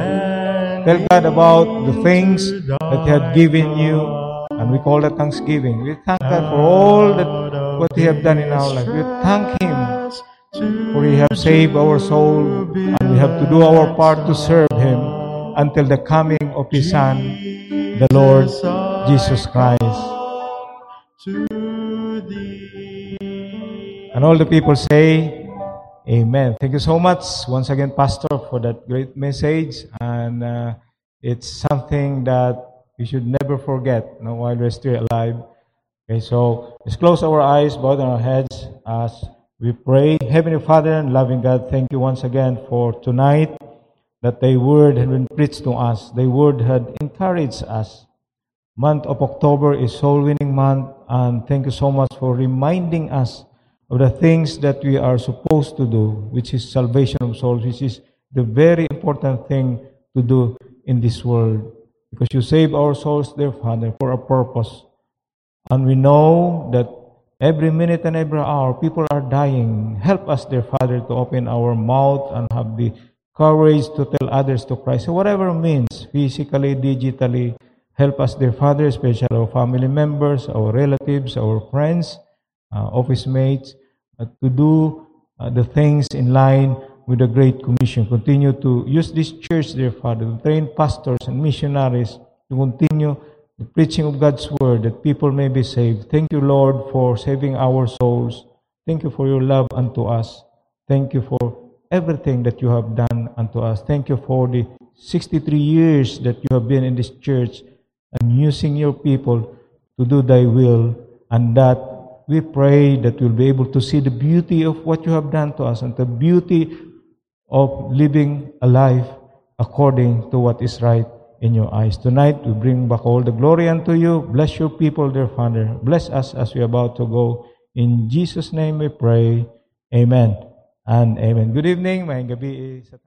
Tell God about the things that He had given you, and we call that thanksgiving. We thank God for all that what He have done in our life. We thank Him for He have saved our soul, and we have to do our part to serve Him until the coming of His Son, the Lord Jesus Christ. And all the people say, Amen. Thank you so much once again, Pastor, for that great message. And uh, it's something that we should never forget know, while we're still alive. Okay, so let's close our eyes, bow down our heads as we pray. Heavenly Father and loving God, thank you once again for tonight that thy word had been preached to us. Thy word had encouraged us. Month of October is soul winning month, and thank you so much for reminding us of the things that we are supposed to do, which is salvation of souls, which is the very important thing to do in this world. Because you save our souls, dear Father, for a purpose. And we know that every minute and every hour, people are dying. Help us, dear Father, to open our mouth and have the courage to tell others to Christ. So whatever means, physically, digitally, help us, dear Father, especially our family members, our relatives, our friends, uh, office mates, uh, to do uh, the things in line with the Great Commission. Continue to use this church, dear Father, to train pastors and missionaries to continue the preaching of God's Word that people may be saved. Thank you, Lord, for saving our souls. Thank you for your love unto us. Thank you for everything that you have done unto us. Thank you for the 63 years that you have been in this church and using your people to do thy will and that we pray that we'll be able to see the beauty of what you have done to us and the beauty of living a life according to what is right in your eyes. Tonight, we bring back all the glory unto you. Bless your people, dear Father. Bless us as we are about to go. In Jesus' name we pray. Amen and amen. Good evening. May gabi sa